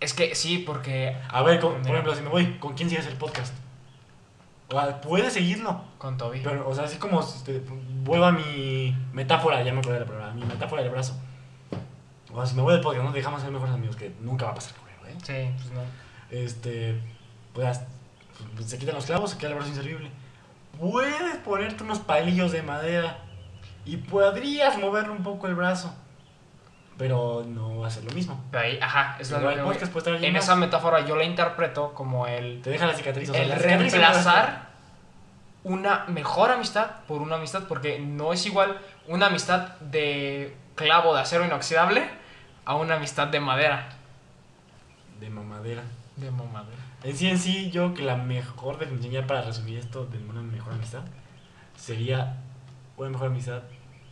Es que sí, porque A ver, con- por ejemplo, si me voy, ¿con quién sigues el podcast? O sea, puedes seguirlo. con Toby. Pero, o sea, así como si te, vuelvo a mi metáfora, ya me acordé de la palabra, mi metáfora del brazo. O sea, si me voy del podcast, no dejamos ser mejores amigos, que nunca va a pasar, culero, ¿eh? Sí, pues no. Este, pues, se quitan los clavos, se queda el brazo inservible. Puedes ponerte unos palillos de madera y podrías moverle un poco el brazo, pero no va a ser lo mismo. Pero ahí, ajá, es lo alguien En más. esa metáfora yo la interpreto como el, Te deja la cicatriz. o sea, el la cicatriz reemplazar una mejor amistad por una amistad, porque no es igual una amistad de clavo de acero inoxidable a una amistad de madera. De mamadera. De madera. En sí, en sí, yo creo que la mejor definición, ya para resumir esto de una mejor amistad, sería una mejor amistad.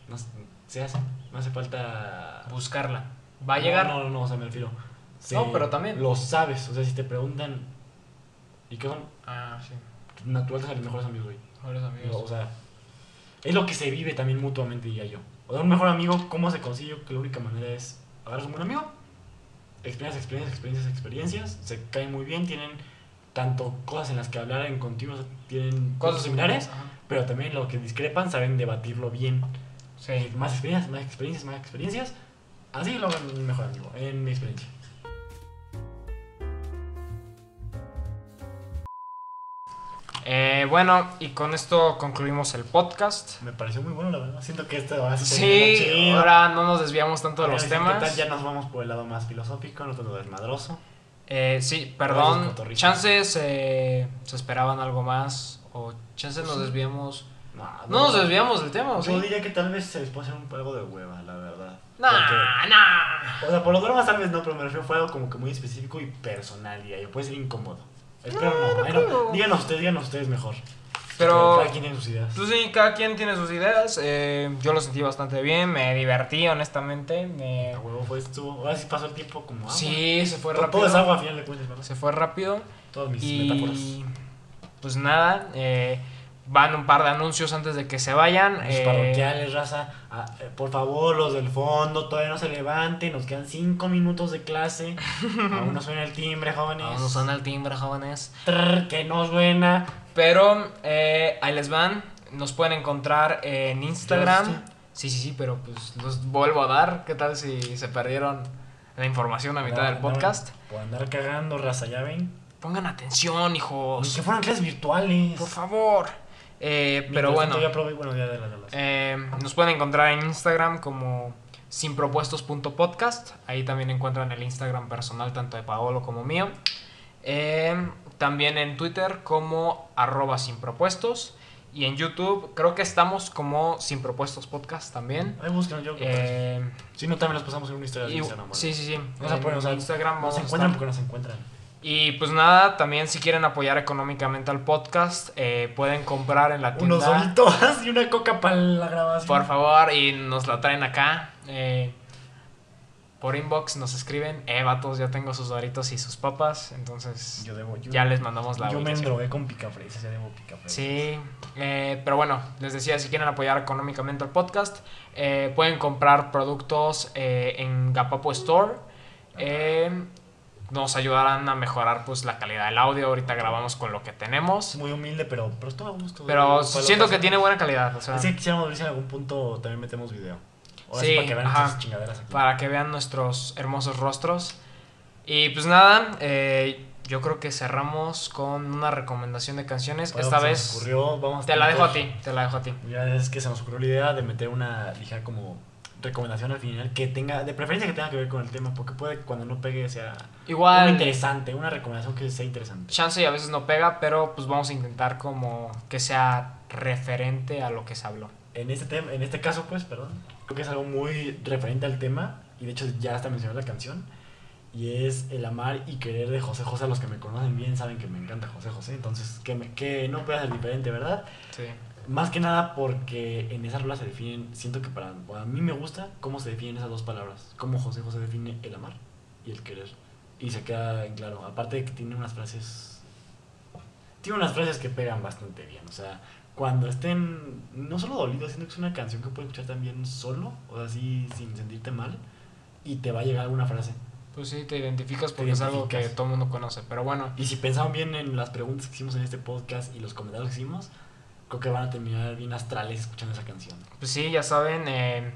No, se- se hace, no hace falta. Buscarla. Va a No, llegar. No, no, no, o sea, me refiero. No, pero también. Lo sabes, o sea, si te preguntan. ¿Y qué son? Ah, sí. Naturales a los mejores amigos, güey. Mejores amigos. O sea, es lo que se vive también mutuamente, diría yo. O sea, un mejor amigo, ¿cómo se consigue? Que la única manera es agarras un buen amigo, experiencias, experiencias, experiencias, experiencias, se caen muy bien, tienen tanto cosas en las que hablar en continuo, o sea, tienen cosas similares, Ajá. pero también lo que discrepan saben debatirlo bien. Sí. Más experiencias, más experiencias, más experiencias. Así lo mejor amigo, en mi experiencia. Eh, bueno, y con esto concluimos el podcast. Me pareció muy bueno, la verdad. Siento que esto va a ser Sí, ahora no nos desviamos tanto de los ¿qué temas. tal? Ya nos vamos por el lado más filosófico, no tanto desmadroso. Eh, sí, perdón. Chances eh, se esperaban algo más. O chances nos desviamos. No, No nos desviamos del tema, ¿o Yo diría que tal vez se les puede hacer un algo de hueva, la verdad. Nah, Porque- nah. o sea, por los dramas tal vez no, pero me refiero fue algo como que muy específico y personal, diría yo. Puede ser incómodo. Espero no. No. creo. Díganos ustedes, díganos ustedes mejor. Pero- Cada quien tiene sus ideas. Pues sí, cada quien tiene sus ideas. eh, yo lo sentí bastante bien, me divertí, honestamente. me- A huevo fue estuvo. Ahora sí pasó el tiempo como agua. Sí, se fue rápido. todo es agua a final de cuentas, ¿verdad? Se fue rápido. Todas mis metáforas. Y pues nada, eh, van un par de anuncios antes de que se vayan. Los eh, parroquiales, raza. ah, eh, por favor, los del fondo, todavía no se levanten. Nos quedan 5 minutos de clase. Aún no suena el timbre, jóvenes. aún no suena el timbre, jóvenes. Trrr, que no suena. Pero eh, ahí les van. Nos pueden encontrar en Instagram. Sí, sí, sí, pero pues los vuelvo a dar. ¿Qué tal si se perdieron la información a mitad del podcast? Por andar cagando, raza, ya ven. Pongan atención, Ni hijos. que fueran clases virtuales. Por favor. Eh, pero bueno. tanto, Ya probé, bueno, ya de las de las- Eh, nos pueden encontrar en Instagram como sinpropuestos.podcast. Ahí también encuentran el Instagram personal tanto de Paolo como mío. Eh, también en Twitter como arroba sin propuestos. Y en YouTube creo que estamos como sin propuestos podcast también. Ahí buscan yo. Eh, si no, también los pasamos en una historia de y- Instagram. sí, sí, sí. No se En pueden, o sea, Instagram a encuentran estar. porque no se encuentran. Y pues nada, también si quieren apoyar económicamente al podcast, eh, pueden comprar en la tienda. Unos solitos y una coca para la grabación. Por favor, y nos la traen acá. eh, por inbox nos escriben, eh, vatos, yo tengo sus doritos y sus papas, entonces Yo debo. Yo, ya les mandamos la Yo me ubicación. endrogué con picafresas, ya debo picafresas. Sí, eh, pero bueno, les decía, si quieren apoyar económicamente al podcast, eh, pueden comprar productos eh, en Gapapo Store. eh, nos ayudarán a mejorar pues la calidad del audio. Ahorita grabamos con lo que tenemos. Muy humilde, pero, pero estuvo a gusto. Pero siento que tiene buena calidad. O sea, que quisiéramos ver si en algún punto también metemos video. Ahora sí, Sí, para que vean ajá. chingaderas aquí. para que vean nuestros hermosos rostros. Y pues nada, eh, yo creo que cerramos con una recomendación de canciones. Esta vez ocurrió, vamos te la dejo a ti, te la dejo a ti. Ya es que se nos ocurrió la idea de meter una ligera como recomendación al final que tenga, de preferencia que tenga que ver con el tema, porque puede que cuando no pegue sea Igual, interesante, una recomendación que sea interesante. chance y a veces no pega, pero pues vamos a intentar como que sea referente a lo que se habló. En este tema, en este caso, pues, perdón, creo que es algo muy referente al tema y de hecho ya hasta mencioné la canción y es el amar y querer de José José. Los que me conocen bien saben que me encanta José José, entonces que, me, que no puede ser diferente, ¿verdad? Sí. Más que nada porque en esa rola se definen, siento que para, para mí me gusta cómo se definen esas dos palabras, cómo José José define el amar y el querer. Y se queda en claro, aparte de que tiene unas frases, tiene unas frases que pegan bastante bien, o sea, cuando estén no solo dolidos, siento que es una canción que puedes escuchar también solo, o así sin sentirte mal, y te va a llegar alguna frase. Pues sí, te identificas Te porque es algo que identificas. todo el mundo conoce. Pero bueno, Y si pensaban bien en las preguntas que hicimos en este podcast y los comentarios que hicimos, creo que van a terminar bien astrales escuchando esa canción. pues sí, ya saben, eh,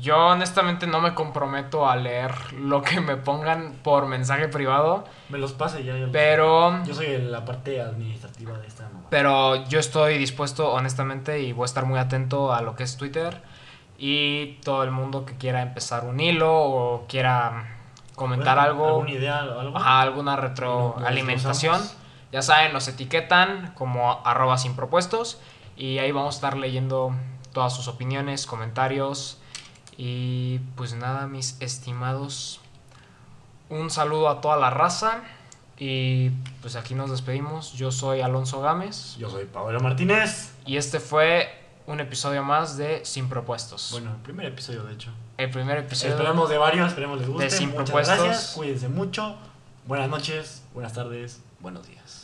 yo honestamente no me comprometo a leer lo que me pongan por mensaje privado, Me los pase ya. yo pero... Yo soy la parte administrativa de esta mamá. Pero yo estoy dispuesto, honestamente, y voy a estar muy atento a lo que es Twitter. Y todo el mundo que quiera empezar un hilo o quiera comentar Bueno, algo, ¿Alguna idea? Algo? ajá, alguna lo retroalimentación. Ya saben, nos etiquetan como arroba sin propuestos. Y ahí vamos a estar leyendo todas sus opiniones, comentarios. Y pues nada, mis estimados. Un saludo a toda la raza. Y pues aquí nos despedimos. Yo soy Alonso Gámez. Yo soy Pablo Martínez. Y este fue un episodio más de Sin Propuestos. Bueno, el primer episodio, de hecho. el primer episodio. Esperamos de varios, esperemos les guste. de Sin Muchas Propuestos. gracias, cuídense mucho. Buenas noches, buenas tardes, buenos días.